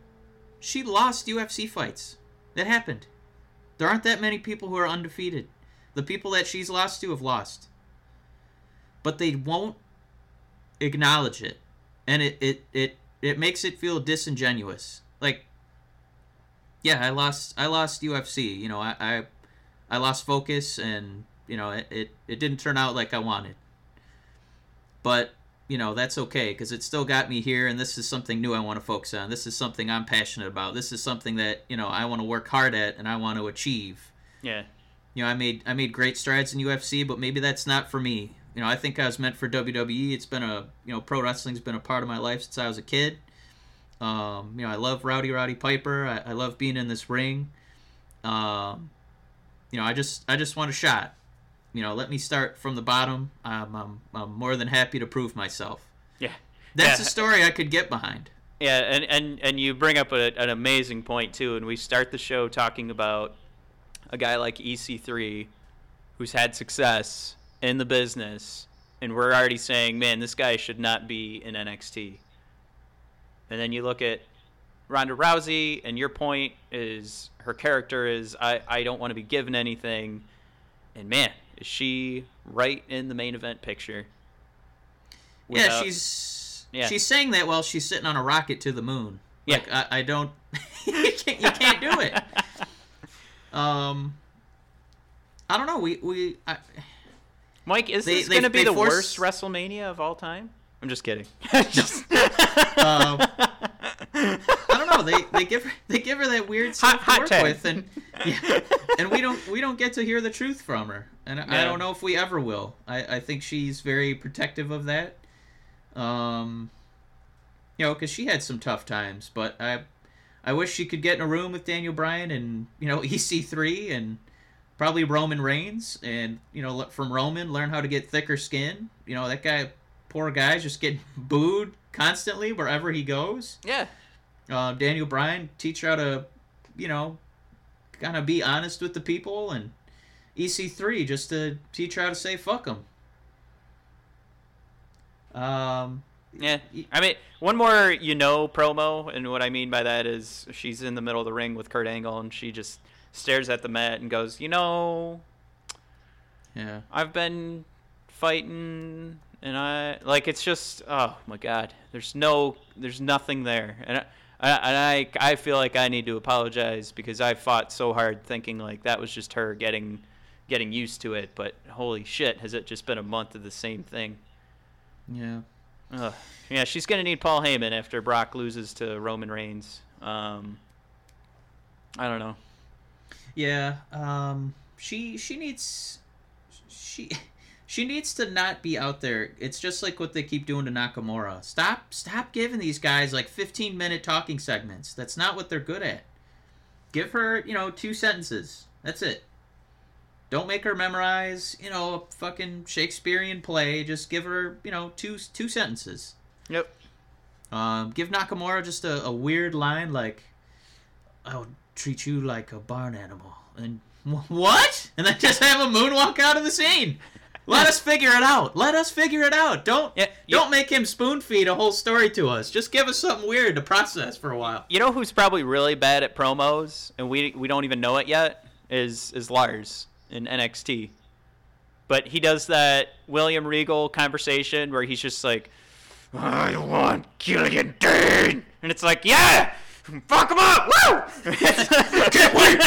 she lost UFC fights that happened there aren't that many people who are undefeated the people that she's lost to have lost but they won't acknowledge it. And it it it, it makes it feel disingenuous. Like yeah i lost i lost ufc you know i i, I lost focus and you know it, it it didn't turn out like i wanted. But you know that's okay because it still got me here and this is something new i want to focus on. This is something i'm passionate about. This is something that you know i want to work hard at and i want to achieve. Yeah, you know i made i made great strides in ufc but maybe that's not for me you know i think i was meant for wwe it's been a you know pro wrestling's been a part of my life since i was a kid. Um, you know i love rowdy roddy piper. I, I love being in this ring. Um, you know i just i just want a shot. You know let me start from the bottom. I'm, I'm, I'm more than happy to prove myself. Yeah. that's Yeah. a story i could get behind. Yeah, and, and, and you bring up a, an amazing point too, and we start the show talking about a guy like EC3, who's had success in the business, and we're already saying, man, this guy should not be in NXT. And then you look at Ronda Rousey, and your point is her character is I, I don't want to be given anything. And man, is she right in the main event picture? yeah, she's Yeah. she's saying that while she's sitting on a rocket to the moon. Yeah. Like, I, I don't. you, can't, you can't do it. Um, I don't know. We we I, Mike, is They- this going to be the force- worst WrestleMania of all time? I'm just kidding. just um, I don't know. They they give her they give her that weird stuff hot to work tag. with, and yeah, and we don't we don't get to hear the truth from her, and I, I don't know if we ever will. I I think she's very protective of that. Um, you know, because she had some tough times, but I I wish she could get in a room with Daniel Bryan and you know EC3 and probably Roman Reigns, and you know from Roman learn how to get thicker skin. You know that guy, poor guy's just getting booed constantly wherever he goes. yeah. Uh, Daniel Bryan teach how to, you know, kind of be honest with the people, and EC3 just to teach how to say fuck them. Um, Yeah. I mean, one more you know promo, and what I mean by that is she's in the middle of the ring with Kurt Angle, and she just stares at the mat and goes, "You know, yeah. I've been fighting, and I like it's just oh my god, there's no, there's nothing there, and I, I, and I, I feel like I need to apologize because I fought so hard thinking like that was just her getting, getting used to it, but holy shit, has it just been a month of the same thing? Yeah. Ugh. Yeah, she's gonna need Paul Heyman after Brock loses to Roman Reigns. Um, I don't know. Yeah, um, she she needs she she needs to not be out there. It's just like what they keep doing to Nakamura. Stop stop giving these guys like 15 minute talking segments. That's not what they're good at. Give her, you know, two sentences. That's it. Don't make her memorize, you know, a fucking Shakespearean play. Just give her, you know, two two sentences. Yep. Um, give Nakamura just a, a weird line like, "I'll treat you like a barn animal," and what? And then just have a moonwalk out of the scene. Let us figure it out. Let us figure it out. Don't Yeah, don't make him spoon feed a whole story to us. Just give us something weird to process for a while. You know who's probably really bad at promos, and we we don't even know it yet, is is Lars in NXT. But he does that William Regal conversation where he's just like, "I want Killian Dain," and it's like, "Yeah, fuck him up, woo!" Can't wait.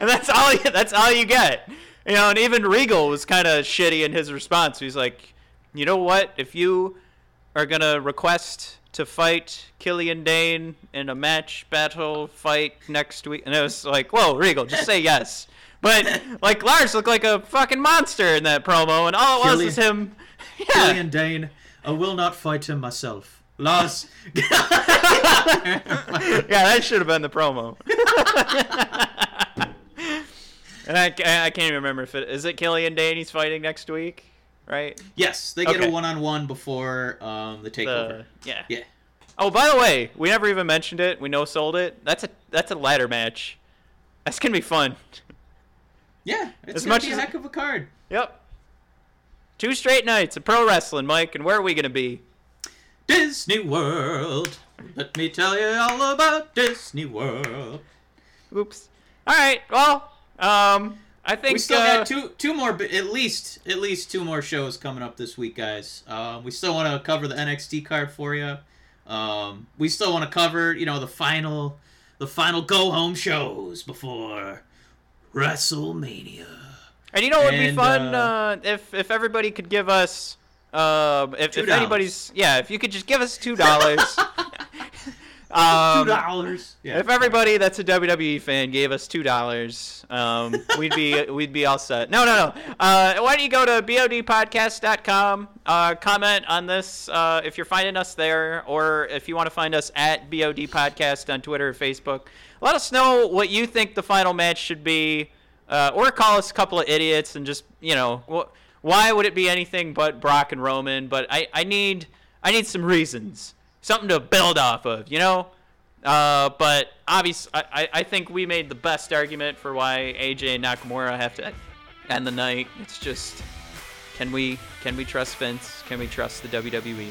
and that's all. You, that's all you get. You know, and even Regal was kind of shitty in his response. He's like, "You know what? If you are gonna request to fight Killian Dain in a match battle fight next week, and it was like, whoa, Regal, just say yes. But like Lars looked like a fucking monster in that promo, and all it was was him. Yeah, Dain, I will not fight him myself. Lars. yeah, that should have been the promo. and I, I can't even remember if it is it Killian Dain he's fighting next week, right? yes, they get Okay. a one-on-one before um, the takeover. The, yeah. Yeah. Oh, by the way, we never even mentioned it. We no sold it. That's a that's a ladder match. That's gonna be fun. Yeah, it's As gonna much be as- a heck of a card. Yep. Two straight nights of pro wrestling, Mike. And where are we gonna be? Disney World. Let me tell you all about Disney World. Oops. All right. Well, um, I think We still uh, got two, two more, at least, at least two more shows coming up this week, guys. Um, we still want to cover the NXT card for you. Um, we still want to cover, you know, the final, the final go home shows before WrestleMania. And you know what would be fun uh, uh, if if everybody could give us um if, if anybody's yeah if you could just give us two dollars. um, Two dollars. Yeah. If everybody that's a WWE fan gave us two dollars, um, we'd be we'd be all set. No, no, no. Uh, why don't you go to bodpodcast.com, uh, comment on this uh, if you're finding us there, or if you want to find us at BOD Podcast on Twitter or Facebook. Let us know what you think the final match should be, uh, or call us a couple of idiots and just you know wh- why would it be anything but Brock and Roman? But I, I need I need some reasons, something to build off of, you know. Uh, but obviously, I, I- think we made the best argument for why AJ and Nakamura have to. end the night. It's just can we can we trust Vince? Can we trust the WWE?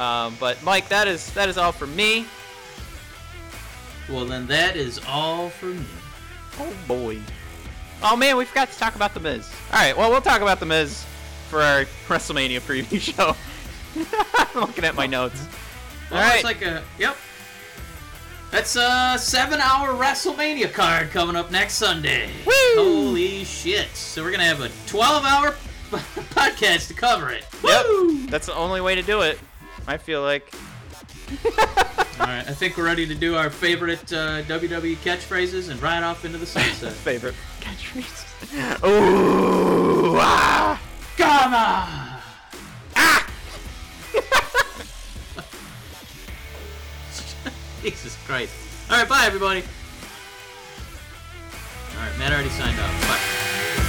Um, but Mike, that is that is all for me. Well, then that is all for me. Oh boy. Oh man, we forgot to talk about the Miz. All right, well we'll talk about the Miz for our WrestleMania preview show. I'm looking at my notes. All right. It's like a yep. That's a seven-hour WrestleMania card coming up next Sunday. Woo! Holy shit! So we're gonna have a 12-hour podcast to cover it. Yep. Woo! That's the only way to do it. I feel like. All right, I think we're ready to do our favorite uh, WWE catchphrases and ride off into the sunset. Favorite catchphrase. Ooh! Ah! Gamma! Ah! Jesus Christ! All right, bye everybody. All right, Matt already signed off. Bye.